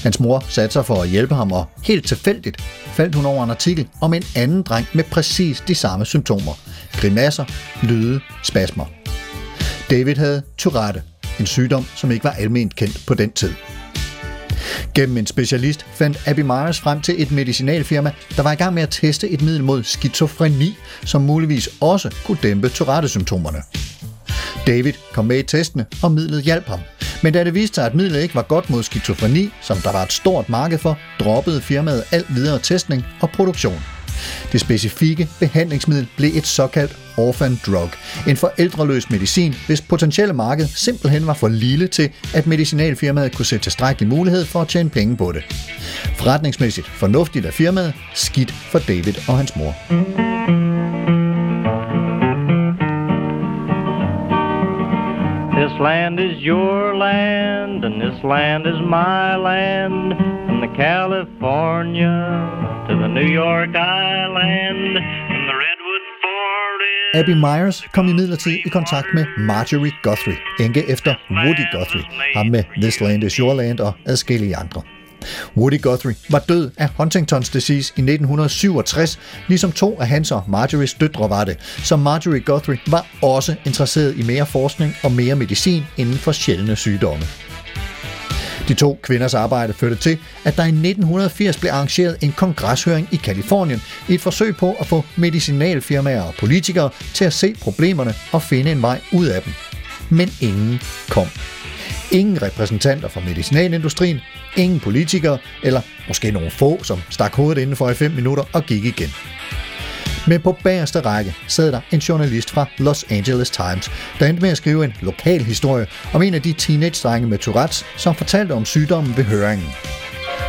Hans mor satte sig for at hjælpe ham, og helt tilfældigt faldt hun over en artikel om en anden dreng med præcis de samme symptomer. Grimasser, lyde, spasmer. David havde Tourette, en sygdom, som ikke var alment kendt på den tid. Gennem en specialist fandt Abby Myers frem til et medicinalfirma, der var i gang med at teste et middel mod skizofreni, som muligvis også kunne dæmpe Tourette-symptomerne. David kom med i testene, og midlet hjalp ham. Men da det viste sig, at midlet ikke var godt mod skizofreni, som der var et stort marked for, droppede firmaet alt videre testning og produktion. Det specifikke behandlingsmiddel blev et såkaldt orphan drug, en forældreløs medicin, hvis potentielle marked simpelthen var for lille til, at medicinalfirmaet kunne se tilstrækkelig mulighed for at tjene penge på det. Forretningsmæssigt fornuftigt af firmaet, skidt for David og hans mor. This land is your land, and this land is my land. From the California to the New York Island, from the Redwood Forest. Abby Myers kom imidlertid i kontakt med Marjorie Guthrie, enke efter Woody Guthrie, ham med This Land is Your Land og adskillige andre. Woody Guthrie var død af Huntingtons disease i 1967, ligesom to af hans og Marjories døtre var det, så Marjorie Guthrie var også interesseret i mere forskning og mere medicin inden for sjældne sygdomme. De to kvinders arbejde førte til, at der i 1980 blev arrangeret en kongreshøring i Kalifornien i et forsøg på at få medicinalfirmaer og politikere til at se problemerne og finde en vej ud af dem. Men ingen kom. Ingen repræsentanter fra medicinalindustrien, ingen politikere, eller måske nogle få, som stak hovedet indenfor i fem minutter og gik igen. Men på bagerste række sad der en journalist fra Los Angeles Times, der endte med at skrive en lokal historie om en af de teenage-drenge med Tourette's, som fortalte om sygdommen ved høringen.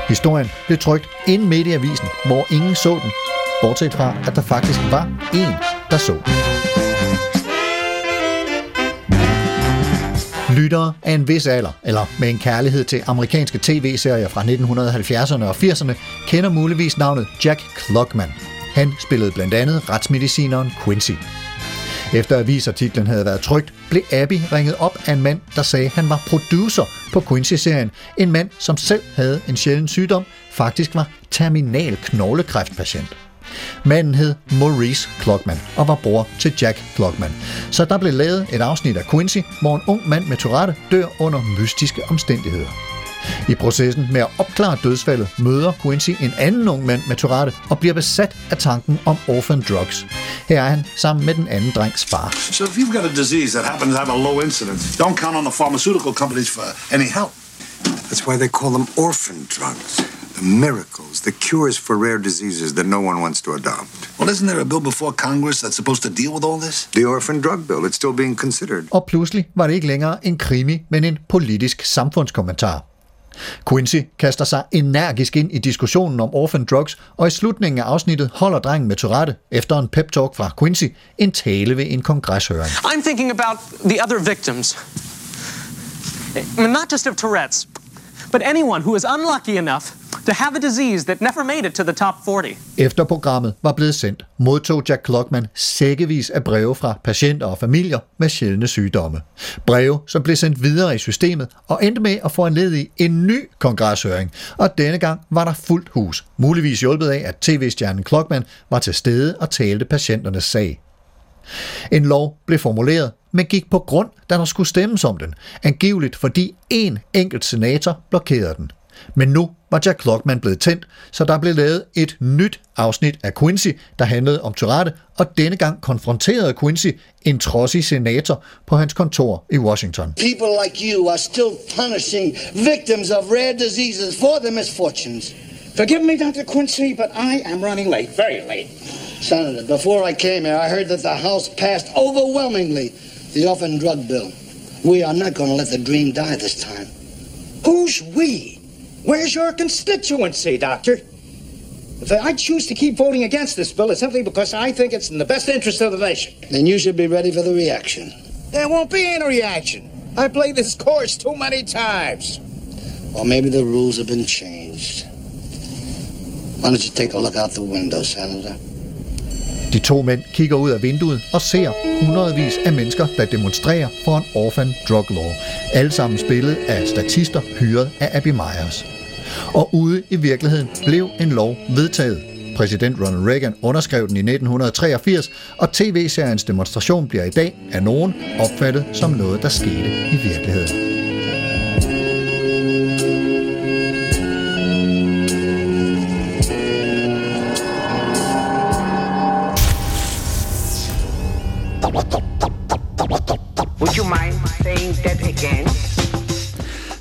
Historien blev trykt ind midt i avisen, hvor ingen så den, bortset fra, at der faktisk var en, der så den. Lyttere af en vis alder, eller med en kærlighed til amerikanske tv-serier fra 1970'erne og 80'erne, kender muligvis navnet Jack Klugman. Han spillede blandt andet retsmedicineren Quincy. Efter avisartiklen havde været trygt, blev Abby ringet op af en mand, der sagde, at han var producer på Quincy-serien. En mand, som selv havde en sjælden sygdom, faktisk var terminal knoglekræftpatient. Manden hed Maurice Klugman og var bror til Jack Klugman. Så der blev lavet et afsnit af Quincy, hvor en ung mand med Tourette dør under mystiske omstændigheder. I processen med at opklare dødsfaldet møder Quincy en anden ung mand med Tourette og bliver besat af tanken om orphan drugs. Her er han sammen med den anden drengs far. So if you've got a disease that happens to have a low incidence, don't count on the pharmaceutical companies for any help. That's why they call them orphan drugs. The miracles, the cures for rare diseases that no one wants to adopt. Well, isn't there a bill before Congress that's supposed to deal with all this? The orphan drug bill, it's still being considered. Og pludselig var det ikke længere en krimi, men en politisk samfundskommentar. Quincy kaster sig energisk ind i diskussionen om orphan drugs, og i slutningen af afsnittet holder drengen med Tourette, efter en pep-talk fra Quincy, en tale ved en kongreshøring. I'm thinking about the other victims. Not just of Tourette's, but anyone who is unlucky enough to have a disease that never made it to the top 40. Efter programmet var blevet sendt, modtog Jack Klugman sækkevis af breve fra patienter og familier med sjældne sygdomme. Breve, som blev sendt videre i systemet og endte med at få en led i en ny kongreshøring. Og denne gang var der fuldt hus, muligvis hjulpet af, at tv-stjernen Klugman var til stede og talte patienternes sag. En lov blev formuleret, men gik på grund, da der skulle stemmes om den, angiveligt fordi en enkelt senator blokerede den. Men nu var Jack Klugman blevet tændt, så der blev lavet et nyt afsnit af Quincy, der handlede om Tourette, og denne gang konfronterede Quincy en trodsig senator på hans kontor i Washington. People like you are still punishing victims of rare diseases for their misfortunes. Forgive me, Dr. Quincy, but I am running late, very late. Senator, before I came here, I heard that the House passed overwhelmingly the orphan drug bill. We are not going to let the dream die this time. Who's we? Where's your constituency, Doctor? If I choose to keep voting against this bill, it's simply because I think it's in the best interest of the nation. Then you should be ready for the reaction. There won't be any reaction. I played this course too many times. Or maybe the rules have been changed. Why don't you take a look out the window, Senator? De to mænd kigger ud af vinduet og ser hundredvis af mennesker, der demonstrerer for en orphan drug law. Alle sammen spillet af statister hyret af Abby Myers. Og ude i virkeligheden blev en lov vedtaget. Præsident Ronald Reagan underskrev den i 1983, og tv-seriens demonstration bliver i dag af nogen opfattet som noget, der skete i virkeligheden.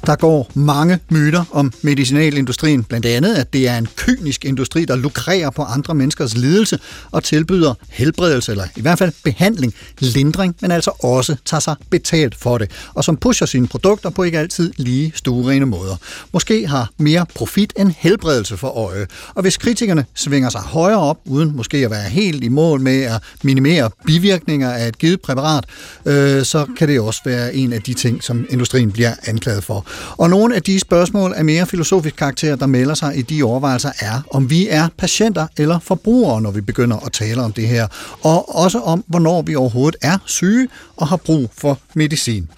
Der går mange myter om medicinalindustrien, blandt andet at det er en kynisk industri, der lukrerer på andre menneskers lidelse og tilbyder helbredelse, eller i hvert fald behandling, lindring, men altså også tager sig betalt for det, og som pusher sine produkter på ikke altid lige stuerene måder. Måske har mere profit end helbredelse for øje, og hvis kritikerne svinger sig højere op, uden måske at være helt i mål med at minimere bivirkninger af et givet præparat, øh, så kan det også være en af de ting, som industrien bliver anklaget for. Og nogle af de spørgsmål af mere filosofisk karakter, der melder sig i de overvejelser, er, om vi er patienter eller forbrugere, når vi begynder at tale om det her. Og også om, hvornår vi overhovedet er syge og har brug for medicin.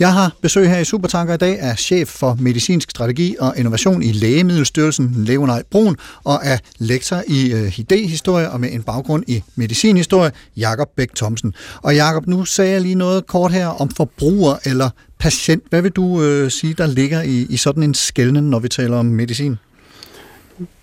Jeg har besøg her i Supertanker i dag af chef for medicinsk strategi og innovation i Lægemiddelstyrelsen, Leonard Brun, og er lektor i øh, idéhistorie og med en baggrund i medicinhistorie, Jakob Bæk Thomsen. Og Jakob, nu sagde jeg lige noget kort her om forbruger eller patient. Hvad vil du øh, sige, der ligger i, i sådan en skældning, når vi taler om medicin?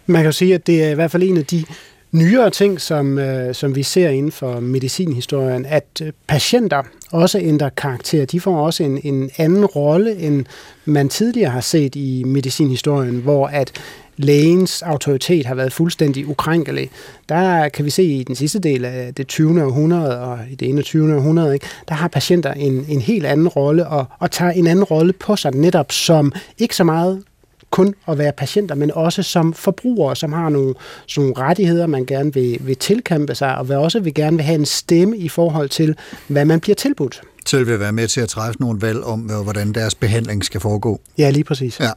Man kan jo sige, at det er i hvert fald en af de nyere ting, som, øh, som vi ser inden for medicinhistorien, at øh, patienter også ændrer karakter. De får også en, en anden rolle, end man tidligere har set i medicinhistorien, hvor at lægens autoritet har været fuldstændig ukrænkelig. Der kan vi se i den sidste del af det 20. århundrede og i det 21. århundrede, ikke? der har patienter en, en helt anden rolle og, og tager en anden rolle på sig netop som ikke så meget kun at være patienter, men også som forbrugere, som har nogle, sådan nogle rettigheder, man gerne vil, vil tilkæmpe sig, og også vil gerne vil have en stemme i forhold til, hvad man bliver tilbudt selv vil være med til at træffe nogle valg om, hvordan deres behandling skal foregå. Ja, lige præcis. Ja.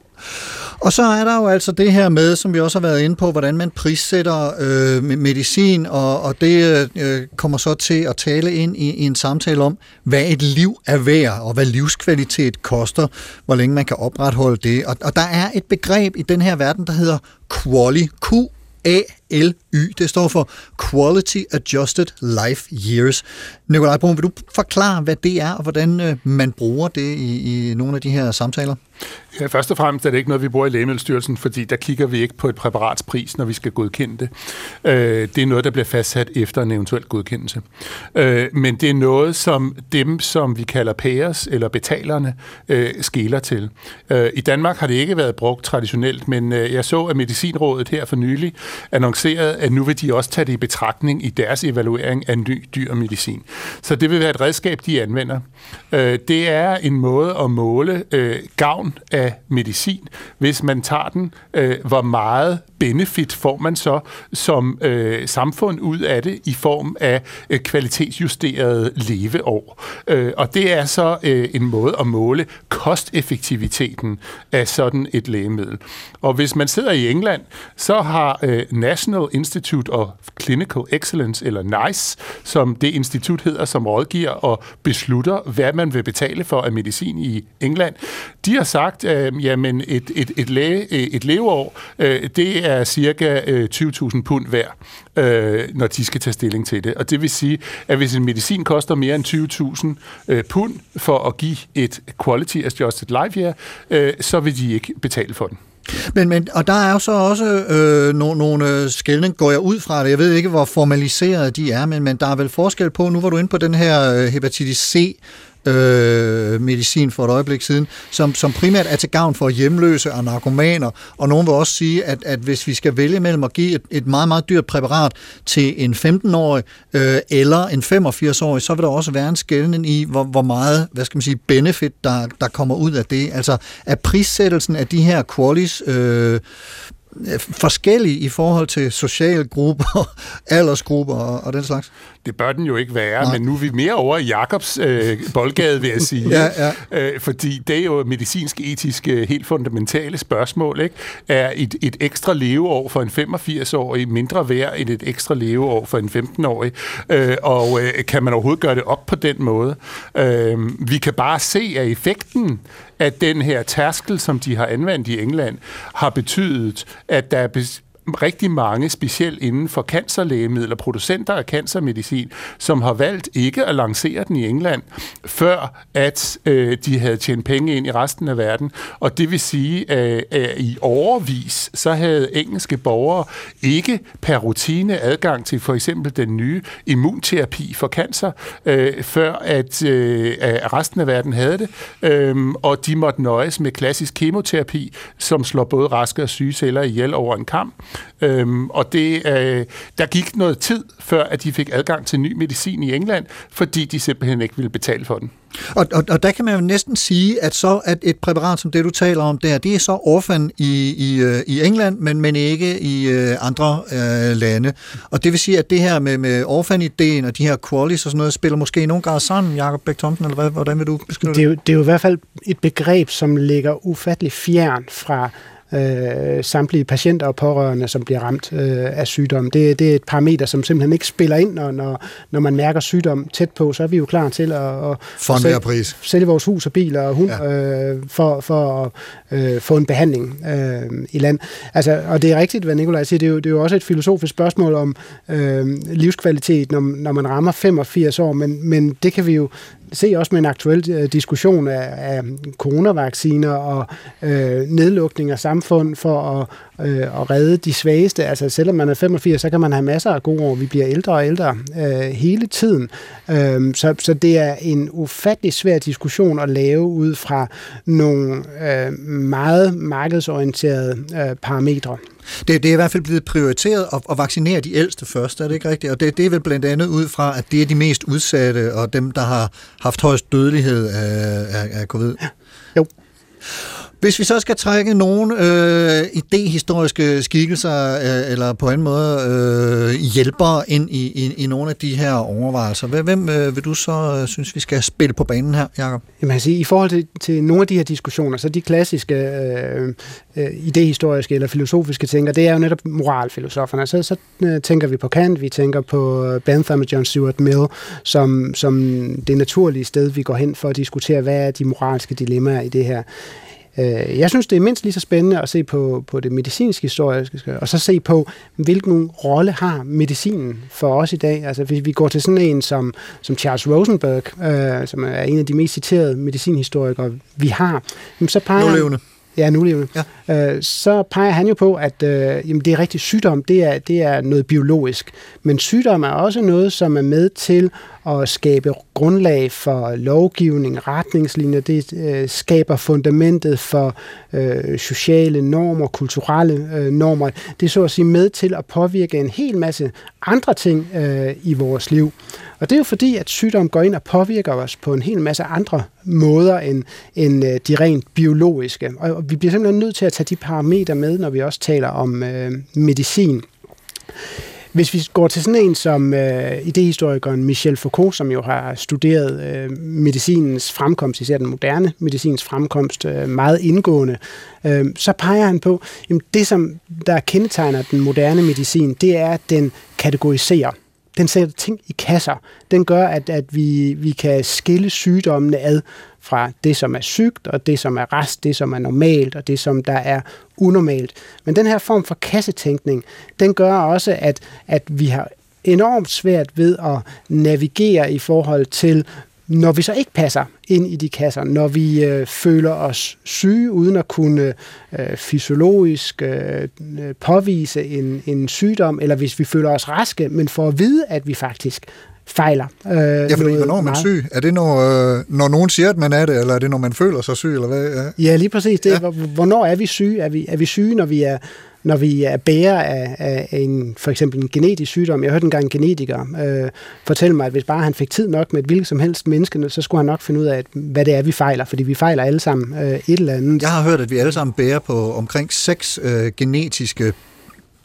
Og så er der jo altså det her med, som vi også har været inde på, hvordan man prissætter øh, med- medicin, og, og det øh, kommer så til at tale ind i, i en samtale om, hvad et liv er værd, og hvad livskvalitet koster, hvor længe man kan opretholde det. Og, og der er et begreb i den her verden, der hedder QALY, Q Y. Det står for Quality Adjusted Life Years. Nikolaj Brun, vil du forklare, hvad det er, og hvordan øh, man bruger det i, i nogle af de her samtaler? Ja, først og fremmest er det ikke noget, vi bruger i Lægemiddelstyrelsen, fordi der kigger vi ikke på et præparats pris, når vi skal godkende det. Øh, det er noget, der bliver fastsat efter en eventuel godkendelse. Øh, men det er noget, som dem, som vi kalder payers, eller betalerne, øh, skæler til. Øh, I Danmark har det ikke været brugt traditionelt, men øh, jeg så, at Medicinrådet her for nylig annoncerede, at nu vil de også tage det i betragtning i deres evaluering af ny dyr medicin. Så det vil være et redskab, de anvender. Øh, det er en måde at måle øh, gavn af medicin, hvis man tager den. Øh, hvor meget benefit får man så som øh, samfund ud af det i form af øh, kvalitetsjusterede leveår. Øh, og det er så øh, en måde at måle kosteffektiviteten af sådan et lægemiddel. Og hvis man sidder i England, så har øh, National Institute of Clinical Excellence, eller NICE, som det institut hedder, som rådgiver og beslutter, hvad man vil betale for af medicin i England, de har sagt, øh, jamen et, et, et, læge, et leveår, øh, det er cirka øh, 20.000 pund værd, øh, når de skal tage stilling til det. Og det vil sige, at hvis en medicin koster mere end 20.000 øh, pund for at give et quality adjusted life year, øh, så vil de ikke betale for den. Men, men, og der er jo så også øh, nogle, nogle skældning, går jeg ud fra det. Jeg ved ikke, hvor formaliseret de er, men, men der er vel forskel på, nu var du inde på den her øh, hepatitis C, øh, medicin for et øjeblik siden, som, som primært er til gavn for hjemløse og narkomaner. Og nogen vil også sige, at, at hvis vi skal vælge mellem at give et, et meget, meget dyrt præparat til en 15-årig øh, eller en 85-årig, så vil der også være en skældning i, hvor, hvor meget, hvad skal man sige, benefit, der, der kommer ud af det. Altså, er prissættelsen af de her qualis øh, øh forskellige i forhold til sociale grupper, *laughs* aldersgrupper og, og den slags? Det bør den jo ikke være, Nej. men nu er vi mere over i Jakobs øh, boldgade, vil jeg *laughs* sige. ja, ja. Øh, fordi det er jo medicinsk-etiske helt fundamentale spørgsmål. Ikke? Er et, et ekstra leveår for en 85-årig mindre værd end et ekstra leveår for en 15-årig? Øh, og øh, kan man overhovedet gøre det op på den måde? Øh, vi kan bare se, at effekten af den her tærskel, som de har anvendt i England, har betydet, at der er rigtig mange, specielt inden for cancerlægemidler, producenter af cancermedicin, som har valgt ikke at lancere den i England, før at øh, de havde tjent penge ind i resten af verden. Og det vil sige, at, at i overvis, så havde engelske borgere ikke per rutine adgang til for eksempel den nye immunterapi for cancer, øh, før at, øh, at resten af verden havde det. Øh, og de måtte nøjes med klassisk kemoterapi, som slår både raske og syge celler ihjel over en kamp. Øhm, og det, øh, der gik noget tid, før at de fik adgang til ny medicin i England, fordi de simpelthen ikke ville betale for den. Og, og, og der kan man jo næsten sige, at så at et præparat som det, du taler om der, det er så orphan i, i, øh, i England, men, men ikke i øh, andre øh, lande. Og det vil sige, at det her med, med orphan-ideen og de her qualis og sådan noget, spiller måske i nogen grad sammen, Jacob Bæk Thomsen, eller hvad, hvordan vil du beskrive det? Er jo, det er jo i hvert fald et begreb, som ligger ufattelig fjern fra øh, samtlige patienter og pårørende, som bliver ramt øh, af sygdom. Det, det er et parameter, som simpelthen ikke spiller ind, når, når, når man mærker sygdom tæt på, så er vi jo klar til at, at, for en sælge, pris. sælge vores hus og biler og hund ja. øh, for, for at øh, få en behandling øh, i land. Altså, og det er rigtigt, hvad Nikolaj siger, det er jo, det er jo også et filosofisk spørgsmål om øh, livskvalitet, når, når man rammer 85 år, men, men det kan vi jo se også med en aktuel øh, diskussion af, af coronavacciner og øh, nedlukning af samfund for at, øh, at redde de svageste. Altså selvom man er 85, så kan man have masser af gode år. Vi bliver ældre og ældre øh, hele tiden. Øh, så, så det er en ufattelig svær diskussion at lave ud fra nogle øh, meget markedsorienterede øh, parametre. Det, det er i hvert fald blevet prioriteret at, at vaccinere de ældste først, er det ikke rigtigt? Og det, det er vel blandt andet ud fra, at det er de mest udsatte og dem, der har haft højst dødelighed af, af, af covid. Jo. Hvis vi så skal trække nogle øh, idehistoriske skikkelser, øh, eller på en måde øh, hjælpere ind i, i, i nogle af de her overvejelser, hvem, hvem øh, vil du så øh, synes, vi skal spille på banen her, Jacob? Jamen, altså, I forhold til, til nogle af de her diskussioner, så de klassiske øh, øh, idehistoriske eller filosofiske tænker, det er jo netop moralfilosoferne. Så, så øh, tænker vi på Kant, vi tænker på øh, Bentham og John Stuart Mill, som, som det naturlige sted, vi går hen for at diskutere, hvad er de moralske dilemmaer i det her. Øh, Jeg synes, det er mindst lige så spændende at se på, på det medicinske historiske, og så se på, hvilken rolle har medicinen for os i dag. Altså, hvis vi går til sådan en som, som Charles Rosenberg, øh, som er en af de mest citerede medicinhistorikere, vi har, så peger Nulevende. Ja, nulevende. Ja. Øh, så peger han jo på, at øh, jamen, det er rigtig sygdom, det er, det er noget biologisk. Men sygdom er også noget, som er med til at skabe grundlag for lovgivning, retningslinjer. Det øh, skaber fundamentet for øh, sociale normer, kulturelle øh, normer. Det er så at sige med til at påvirke en hel masse andre ting øh, i vores liv. Og det er jo fordi, at sygdom går ind og påvirker os på en hel masse andre måder end, end øh, de rent biologiske. Og vi bliver simpelthen nødt til at tage de parametre med, når vi også taler om øh, medicin. Hvis vi går til sådan en som øh, idehistorikeren Michel Foucault, som jo har studeret øh, medicinens fremkomst, især den moderne medicins fremkomst, øh, meget indgående, øh, så peger han på, at det som der kendetegner den moderne medicin, det er, at den kategoriserer. Den sætter ting i kasser. Den gør, at, at vi, vi kan skille sygdommene ad fra det, som er sygt, og det, som er rest, det, som er normalt, og det, som der er unormalt. Men den her form for kassetænkning, den gør også, at, at vi har enormt svært ved at navigere i forhold til, når vi så ikke passer ind i de kasser, når vi øh, føler os syge uden at kunne øh, fysiologisk øh, påvise en, en sygdom, eller hvis vi føler os raske, men får at vide, at vi faktisk fejler. Øh, Ja, fordi hvornår er man syg? Er det, når, øh, når nogen siger, at man er det, eller er det, når man føler sig syg, eller hvad? Ja. Ja, lige præcis. Det, ja. Hvornår er vi syge? Er vi, er vi syge, når vi er når vi er bærer af, af en, for eksempel en genetisk sygdom. Jeg hørte engang en genetiker øh, fortælle mig, at hvis bare han fik tid nok med et hvilket som helst menneske, så skulle han nok finde ud af, hvad det er, vi fejler, fordi vi fejler alle sammen øh, et eller andet. Jeg har hørt, at vi alle sammen bærer på omkring seks øh, genetiske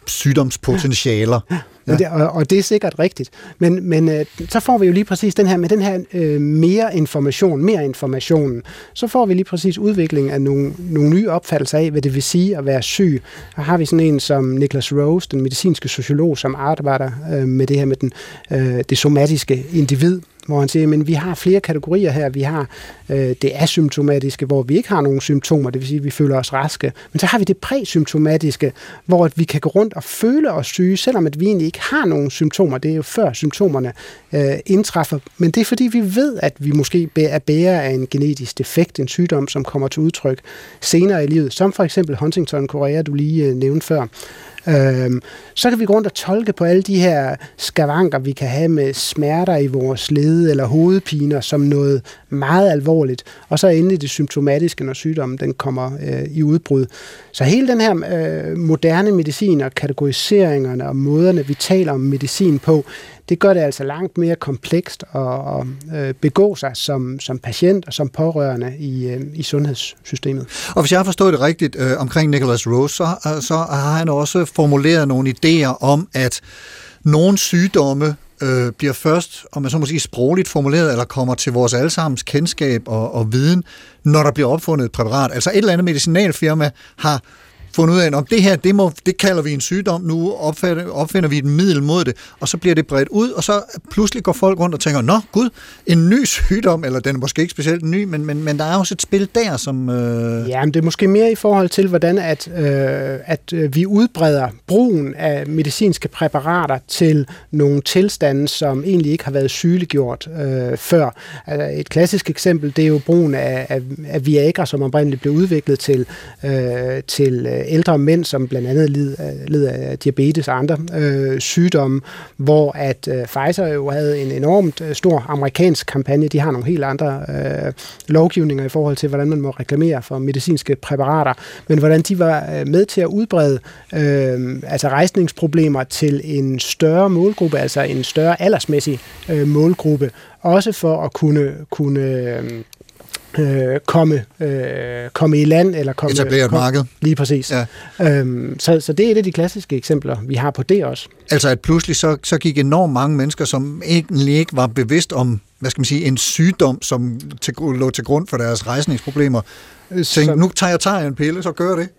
sygdomspotentialer. Ja. Det, og, og det er sikkert rigtigt. Men, men øh, så får vi jo lige præcis den her, med den her øh, mere information, mere information, så får vi lige præcis udvikling af nogle, nogle nye opfattelser af, hvad det vil sige at være syg. Og har vi sådan en som Niklas Rose, den medicinske sociolog, som arbejder øh, med det her med den, øh, det somatiske individ, hvor han siger, men vi har flere kategorier her. Vi har øh, det asymptomatiske, hvor vi ikke har nogen symptomer, det vil sige, at vi føler os raske. Men så har vi det præsymptomatiske, hvor at vi kan gå rundt og føle os syge, selvom at vi egentlig ikke har nogen symptomer. Det er jo før symptomerne øh, indtræffer. Men det er fordi, vi ved, at vi måske er bærer af en genetisk defekt, en sygdom, som kommer til udtryk senere i livet, som for eksempel Huntington Korea, du lige øh, nævnte før. Øhm, så kan vi gå rundt og tolke på alle de her skavanker, vi kan have med smerter i vores led eller hovedpiner som noget meget alvorligt. Og så endelig det symptomatiske, når sygdommen den kommer øh, i udbrud. Så hele den her øh, moderne medicin og kategoriseringerne og måderne, vi taler om medicin på, det gør det altså langt mere komplekst at, at øh, begå sig som, som patient og som pårørende i, øh, i sundhedssystemet. Og hvis jeg har forstået det rigtigt øh, omkring Nicholas Rose, så, øh, så har han også formuleret nogle idéer om, at nogle sygdomme øh, bliver først, om man så må sige, sprogligt formuleret, eller kommer til vores allesammens kendskab og, og viden, når der bliver opfundet et præparat. Altså et eller andet medicinalfirma har fundet ud af, om det her, det, må, det kalder vi en sygdom, nu opfinder, opfinder vi et middel mod det, og så bliver det bredt ud, og så pludselig går folk rundt og tænker, nå gud, en ny sygdom, eller den er måske ikke specielt ny, men, men, men der er også et spil der, som... Øh... Ja, men det er måske mere i forhold til, hvordan at, øh, at øh, vi udbreder brugen af medicinske præparater til nogle tilstande, som egentlig ikke har været sygeliggjort øh, før. Altså, et klassisk eksempel, det er jo brugen af, af, af Viagra, som oprindeligt blev udviklet til, øh, til øh, Øh, ældre mænd, som blandt andet led, led af diabetes og andre øh, sygdomme, hvor at øh, Pfizer jo havde en enormt øh, stor amerikansk kampagne. De har nogle helt andre øh, lovgivninger i forhold til, hvordan man må reklamere for medicinske præparater, men hvordan de var øh, med til at udbrede øh, altså rejsningsproblemer til en større målgruppe, altså en større aldersmæssig øh, målgruppe, også for at kunne, kunne øh, øh, komme, øh, komme i land eller komme... Etablere et marked. Lige præcis. Ja. Øhm, så, så det er et af de klassiske eksempler, vi har på det også. Altså at pludselig så, så gik enormt mange mennesker, som egentlig ikke var bevidst om, hvad skal man sige, en sygdom, som til, lå til grund for deres rejsningsproblemer, tænkte, nu tager jeg tager en pille, så gør det.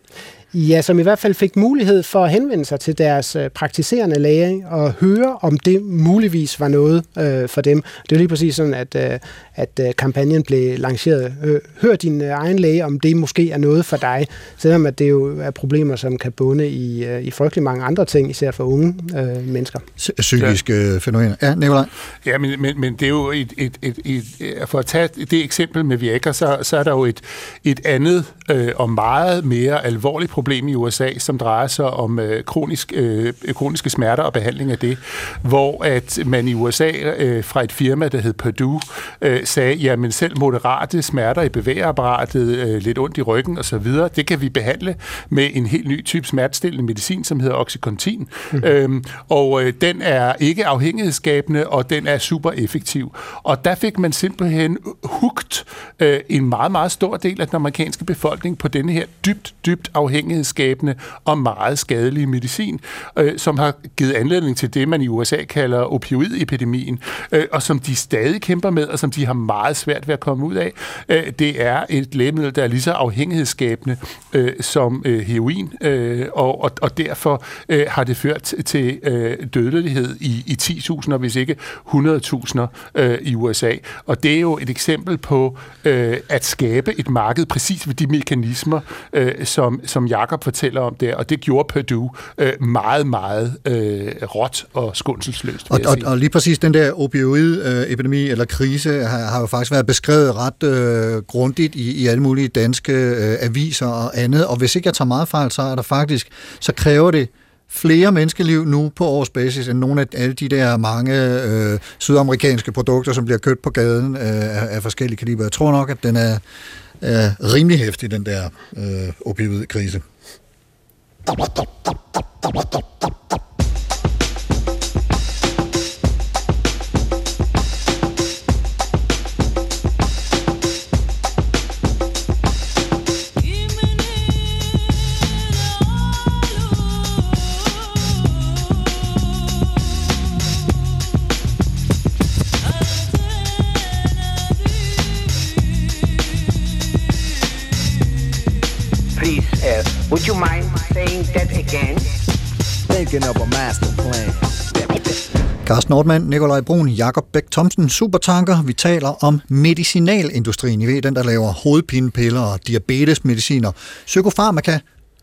Ja, som i hvert fald fik mulighed for at henvende sig til deres øh, praktiserende læge og høre, om det muligvis var noget øh, for dem. Det er lige præcis sådan, at, øh, at øh, kampagnen blev lanceret. Hør din øh, egen læge, om det måske er noget for dig, selvom at det jo er problemer, som kan bunde i, øh, i frygtelig mange andre ting, især for unge øh, mennesker. Psykiske ja. fænomener. Ja, Nicolaj? Ja, men, men, men det er jo et, et, et, et, et for at tage det eksempel med Viagra, så, så er der jo et, et andet øh, og meget mere alvorligt problem i USA, som drejer sig om øh, kronisk, øh, kroniske smerter og behandling af det, hvor at man i USA øh, fra et firma, der hed Purdue, øh, sagde, jamen selv moderate smerter i bevægeapparatet, øh, lidt ondt i ryggen osv., det kan vi behandle med en helt ny type smertestillende medicin, som hedder Oxycontin. Mm. Øhm, og øh, den er ikke afhængighedsskabende, og den er super effektiv. Og der fik man simpelthen hugt øh, en meget, meget stor del af den amerikanske befolkning på denne her dybt, dybt afhængighedsskabende og meget skadelige medicin, øh, som har givet anledning til det, man i USA kalder opioidepidemien, øh, og som de stadig kæmper med, og som de har meget svært ved at komme ud af. Øh, det er et lægemiddel, der er lige så afhængighedsskabende øh, som øh, heroin, øh, og, og, og derfor øh, har det ført til øh, dødelighed i, i 10.000, hvis ikke 100.000 øh, i USA. Og det er jo et eksempel på øh, at skabe et marked præcis ved de mekanismer, øh, som, som Jakob fortæller om der, og det gjorde Purdue øh, meget, meget øh, råt og skundselsløst. Og, og, og lige præcis den der opioid-epidemi eller krise har, har jo faktisk været beskrevet ret øh, grundigt i, i alle mulige danske øh, aviser og andet, og hvis ikke jeg tager meget fejl, så er der faktisk, så kræver det flere menneskeliv nu på årsbasis end nogle af alle de der mange øh, sydamerikanske produkter, som bliver købt på gaden øh, af, af forskellige kaliber. Jeg tror nok, at den er, er rimelig hæftig, den der øh, opioid-krise. Uh, would you mind saying that again? Thinking of a master plan. Carsten Nordmann, Nikolaj Brun, Jakob Bæk Thomsen, Supertanker. Vi taler om medicinalindustrien. I ved, den der laver hovedpinepiller og diabetesmediciner, psykofarmaka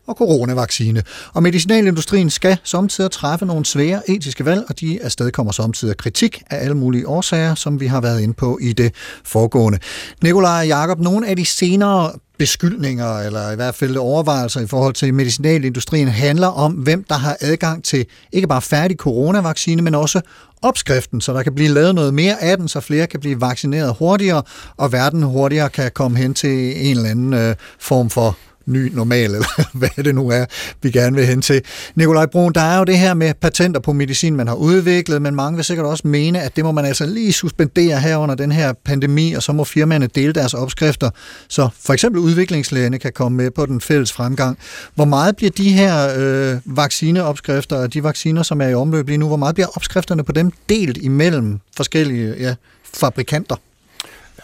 og coronavaccine. Og medicinalindustrien skal samtidig træffe nogle svære etiske valg, og de afsted kommer samtidig kritik af alle mulige årsager, som vi har været inde på i det foregående. Nikolaj og Jakob, nogle af de senere beskyldninger, eller i hvert fald overvejelser i forhold til medicinalindustrien, handler om, hvem der har adgang til ikke bare færdig coronavaccine, men også opskriften, så der kan blive lavet noget mere af den, så flere kan blive vaccineret hurtigere, og verden hurtigere kan komme hen til en eller anden øh, form for ny normal, *laughs* eller hvad det nu er, vi gerne vil hen til. Nikolaj Brun, der er jo det her med patenter på medicin, man har udviklet, men mange vil sikkert også mene, at det må man altså lige suspendere her under den her pandemi, og så må firmaerne dele deres opskrifter, så for eksempel udviklingslægerne kan komme med på den fælles fremgang. Hvor meget bliver de her øh, vaccineopskrifter, og de vacciner, som er i omløb lige nu, hvor meget bliver opskrifterne på dem delt imellem forskellige ja, fabrikanter?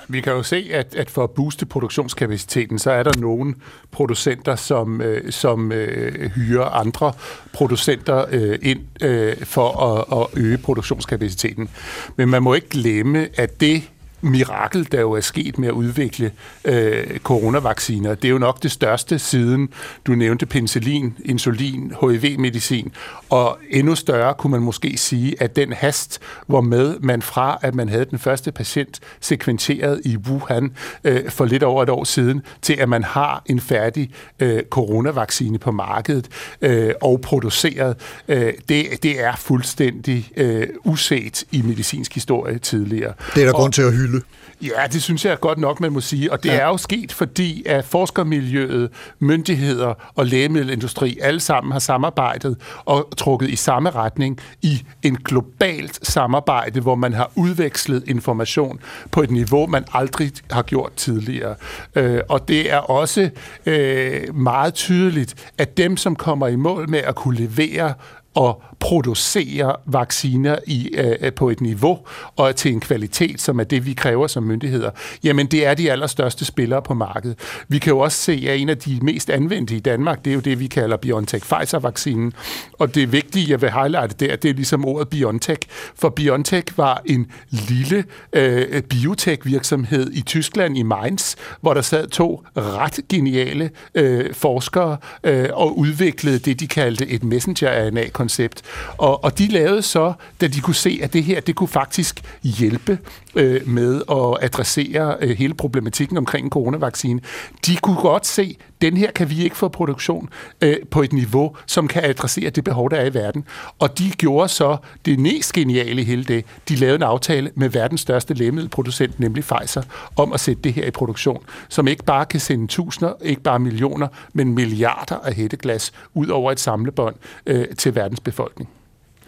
Vi kan jo se, at, at for at booste produktionskapaciteten, så er der nogle producenter, som, øh, som øh, hyrer andre producenter øh, ind øh, for at, at øge produktionskapaciteten. Men man må ikke glemme, at det mirakel, der jo er sket med at udvikle øh, coronavacciner. Det er jo nok det største siden, du nævnte penicillin, insulin, HIV-medicin, og endnu større kunne man måske sige, at den hast, hvor med man fra, at man havde den første patient sekventeret i Wuhan øh, for lidt over et år siden, til at man har en færdig øh, coronavaccine på markedet øh, og produceret, øh, det, det er fuldstændig øh, uset i medicinsk historie tidligere. Det er der og, grund til at hylde hylde. Ja, det synes jeg er godt nok, man må sige. Og det ja. er jo sket, fordi at forskermiljøet, myndigheder og lægemiddelindustri alle sammen har samarbejdet og trukket i samme retning i en globalt samarbejde, hvor man har udvekslet information på et niveau, man aldrig har gjort tidligere. Øh, og det er også øh, meget tydeligt, at dem, som kommer i mål med at kunne levere og producere vacciner i, øh, øh, på et niveau og til en kvalitet, som er det, vi kræver som myndigheder, jamen det er de allerstørste spillere på markedet. Vi kan jo også se, at en af de mest anvendte i Danmark, det er jo det, vi kalder BioNTech-Pfizer-vaccinen. Og det vigtige, jeg vil highlighte der, det er ligesom ordet BioNTech. For BioNTech var en lille øh, biotech-virksomhed i Tyskland, i Mainz, hvor der sad to ret geniale øh, forskere øh, og udviklede det, de kaldte et messenger-RNA koncept. Og, og de lavede så, da de kunne se, at det her, det kunne faktisk hjælpe øh, med at adressere øh, hele problematikken omkring en coronavaccine. De kunne godt se, den her kan vi ikke få produktion øh, på et niveau, som kan adressere det behov, der er i verden. Og de gjorde så det mest geniale i hele det. De lavede en aftale med verdens største lægemiddelproducent, nemlig Pfizer, om at sætte det her i produktion, som ikke bare kan sende tusinder, ikke bare millioner, men milliarder af hætteglas ud over et samlebånd øh, til verdens befolkning.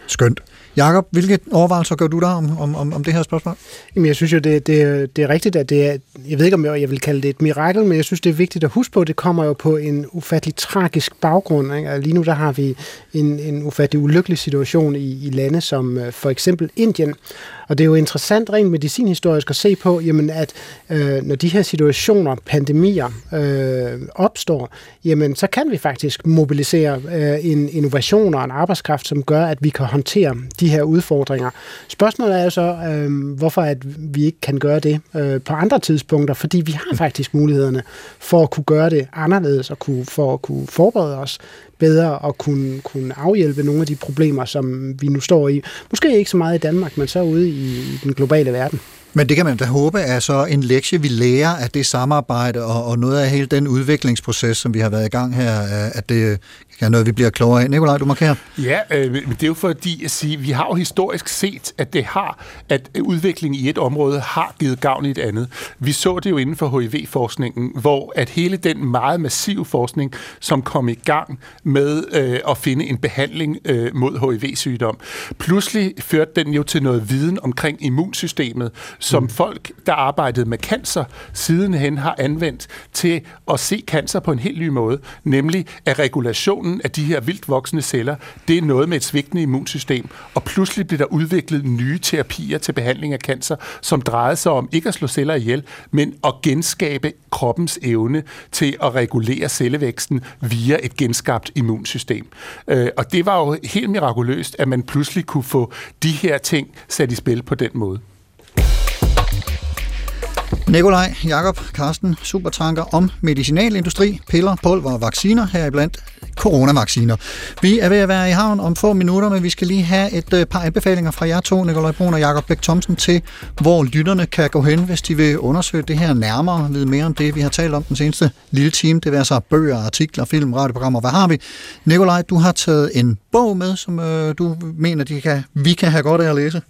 Skønt. Jakob, hvilke overvejelser gør du der om, om, om, om det her spørgsmål? Jamen, jeg synes jo, det, det, det er rigtigt, at det er, jeg ved ikke, om jeg, jeg vil kalde det et mirakel, men jeg synes, det er vigtigt at huske på, at det kommer jo på en ufattelig tragisk baggrund. Ikke? Og lige nu der har vi en, en ufattelig ulykkelig situation i, i lande som øh, for eksempel Indien. Og det er jo interessant rent medicinhistorisk at se på, jamen, at øh, når de her situationer, pandemier, øh, opstår, jamen, så kan vi faktisk mobilisere øh, en innovation og en arbejdskraft, som gør, at vi kan håndtere de her udfordringer. Spørgsmålet er jo så, øh, hvorfor at vi ikke kan gøre det øh, på andre tidspunkter, fordi vi har faktisk mulighederne for at kunne gøre det anderledes og kunne, for at kunne forberede os bedre og kunne, kunne afhjælpe nogle af de problemer, som vi nu står i. Måske ikke så meget i Danmark, men så ude i den globale verden. Men det kan man da håbe er så en lektie, vi lærer af det samarbejde og, og noget af hele den udviklingsproces, som vi har været i gang her, at det er noget, vi bliver klogere af. Nikolaj, du markerer. Ja, øh, men det er jo fordi at sige, vi har jo historisk set, at det har, at udvikling i et område har givet gavn i et andet. Vi så det jo inden for HIV-forskningen, hvor at hele den meget massive forskning, som kom i gang med øh, at finde en behandling øh, mod HIV-sygdom, pludselig førte den jo til noget viden omkring immunsystemet, som mm. folk, der arbejdede med cancer, sidenhen har anvendt til at se cancer på en helt ny måde, nemlig at regulationen af de her vildt voksende celler, det er noget med et svigtende immunsystem, og pludselig bliver der udviklet nye terapier til behandling af cancer, som drejede sig om ikke at slå celler ihjel, men at genskabe kroppens evne til at regulere cellevæksten via et genskabt immunsystem. Øh, og det var jo helt mirakuløst, at man pludselig kunne få de her ting sat i spil på den måde. Nikolaj, Jakob, Karsten, supertanker om medicinalindustri, piller, pulver og vacciner, heriblandt coronavacciner. Vi er ved at være i havn om få minutter, men vi skal lige have et øh, par anbefalinger fra jer to, Nikolaj Brun og Jakob Bæk Thomsen, til hvor lytterne kan gå hen, hvis de vil undersøge det her nærmere, vide mere om det, vi har talt om den seneste lille time. Det vil altså bøger, artikler, film, radioprogrammer. Hvad har vi? Nikolaj, du har taget en bog med, som øh, du mener, de kan, vi kan have godt af at læse.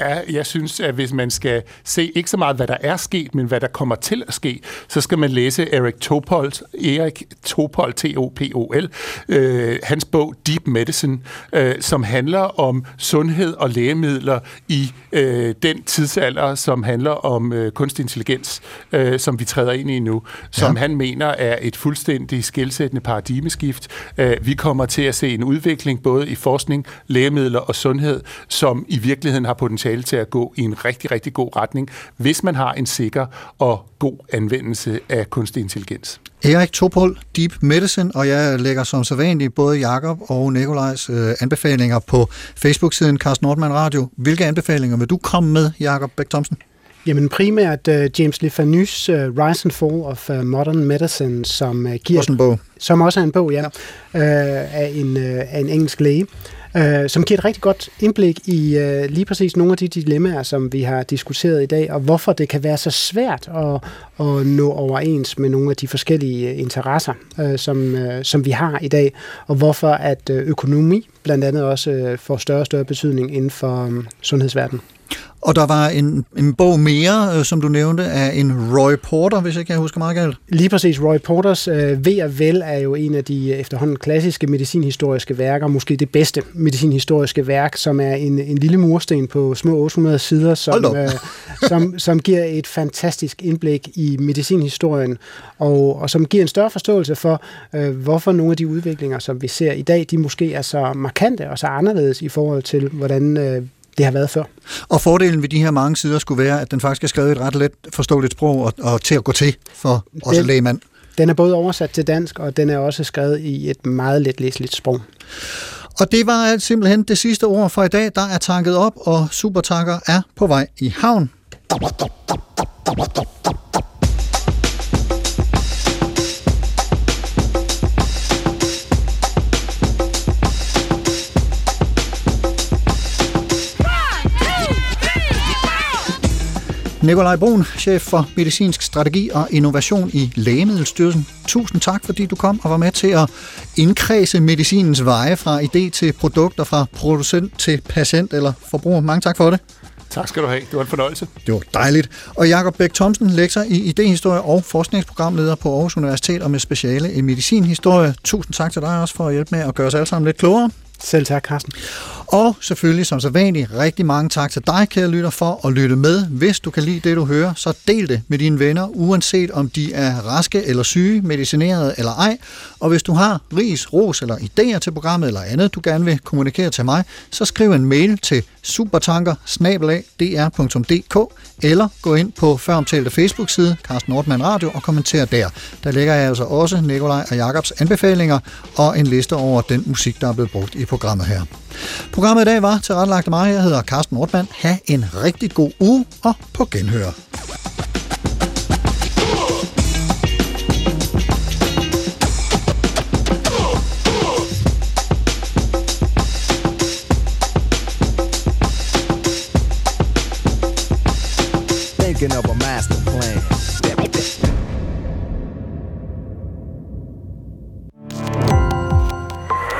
Ja, jeg synes, at hvis man skal se ikke så meget, hvad der er sket, men hvad der kommer til at ske, så skal man læse Erik Topol, Erik Topol, T-O-P-O-L, øh, hans bog Deep Medicine, øh, som handler om sundhed og lægemidler i øh, den tidsalder, som handler om øh, kunstig intelligens, øh, som vi træder ind i nu, som ja. han mener er et fuldstændig skældsættende paradigmeskift. Øh, vi kommer til at se en udvikling både i forskning, lægemidler og sundhed, som i virkeligheden har potentiale til at gå i en rigtig, rigtig god retning, hvis man har en sikker og god anvendelse af kunstig intelligens. Erik Topol, Deep Medicine, og jeg lægger som sædvanligt både Jakob og Nikolajs øh, anbefalinger på Facebook-siden Carsten Nordmann Radio. Hvilke anbefalinger vil du komme med, Jakob Bæk Thomsen? Jamen primært uh, James Le Fanus uh, Rise and Fall of uh, Modern Medicine, som uh, giver... Også en bog. Som også er en bog, ja, uh, af, en, uh, af en engelsk læge øh, som giver et rigtig godt indblik i øh, lige præcis nogle af de dilemmaer, som vi har diskuteret i dag, og hvorfor det kan være så svært at, at nå overens med nogle af de forskellige øh, interesser, øh, som, øh, som vi har i dag, og hvorfor at øh, økonomi blandt andet også øh, får større og større betydning inden for øh, sundhedsverdenen. Og der var en, en bog mere, øh, som du nævnte, af en Roy Porter, hvis ikke jeg husker meget galt. Lige præcis. Roy Porters øh, Ved og Vel er jo en af de øh, efterhånden klassiske medicinhistoriske værker, måske det bedste medicinhistoriske værk, som er en, en lille mursten på små 800 sider, som, øh, som, som giver et fantastisk indblik i medicinhistorien, og, og som giver en større forståelse for, øh, hvorfor nogle af de udviklinger, som vi ser i dag, de måske er så markante og så anderledes i forhold til, hvordan øh, det har været før. Og fordelen ved de her mange sider skulle være, at den faktisk er skrevet et ret let forståeligt sprog og, og til at gå til for også lægemand. Den er både oversat til dansk, og den er også skrevet i et meget let læseligt sprog. Og det var simpelthen det sidste ord for i dag. Der er tanket op, og supertanker er på vej i havn. Nikolaj Brun, chef for medicinsk strategi og innovation i Lægemiddelstyrelsen. Tusind tak, fordi du kom og var med til at indkredse medicinens veje fra idé til produkter, fra producent til patient eller forbruger. Mange tak for det. Tak skal du have. Det var en fornøjelse. Det var dejligt. Og Jakob Bæk Thomsen, lektor i idehistorie og forskningsprogramleder på Aarhus Universitet og med speciale i medicinhistorie. Tusind tak til dig også for at hjælpe med at gøre os alle sammen lidt klogere. Selv tak, Carsten. Og selvfølgelig som så vanligt, rigtig mange tak til dig, kære lytter, for at lytte med. Hvis du kan lide det, du hører, så del det med dine venner, uanset om de er raske eller syge, medicineret eller ej. Og hvis du har ris, ros eller idéer til programmet eller andet, du gerne vil kommunikere til mig, så skriv en mail til supertanker eller gå ind på føromtalte Facebook-side, Carsten Nordmann Radio, og kommenter der. Der lægger jeg altså også Nikolaj og Jakobs anbefalinger og en liste over den musik, der er blevet brugt i programmet her. Programmet i dag var tilrettelagt af mig. Jeg hedder Carsten Nordmann. Ha' en rigtig god uge og på genhør.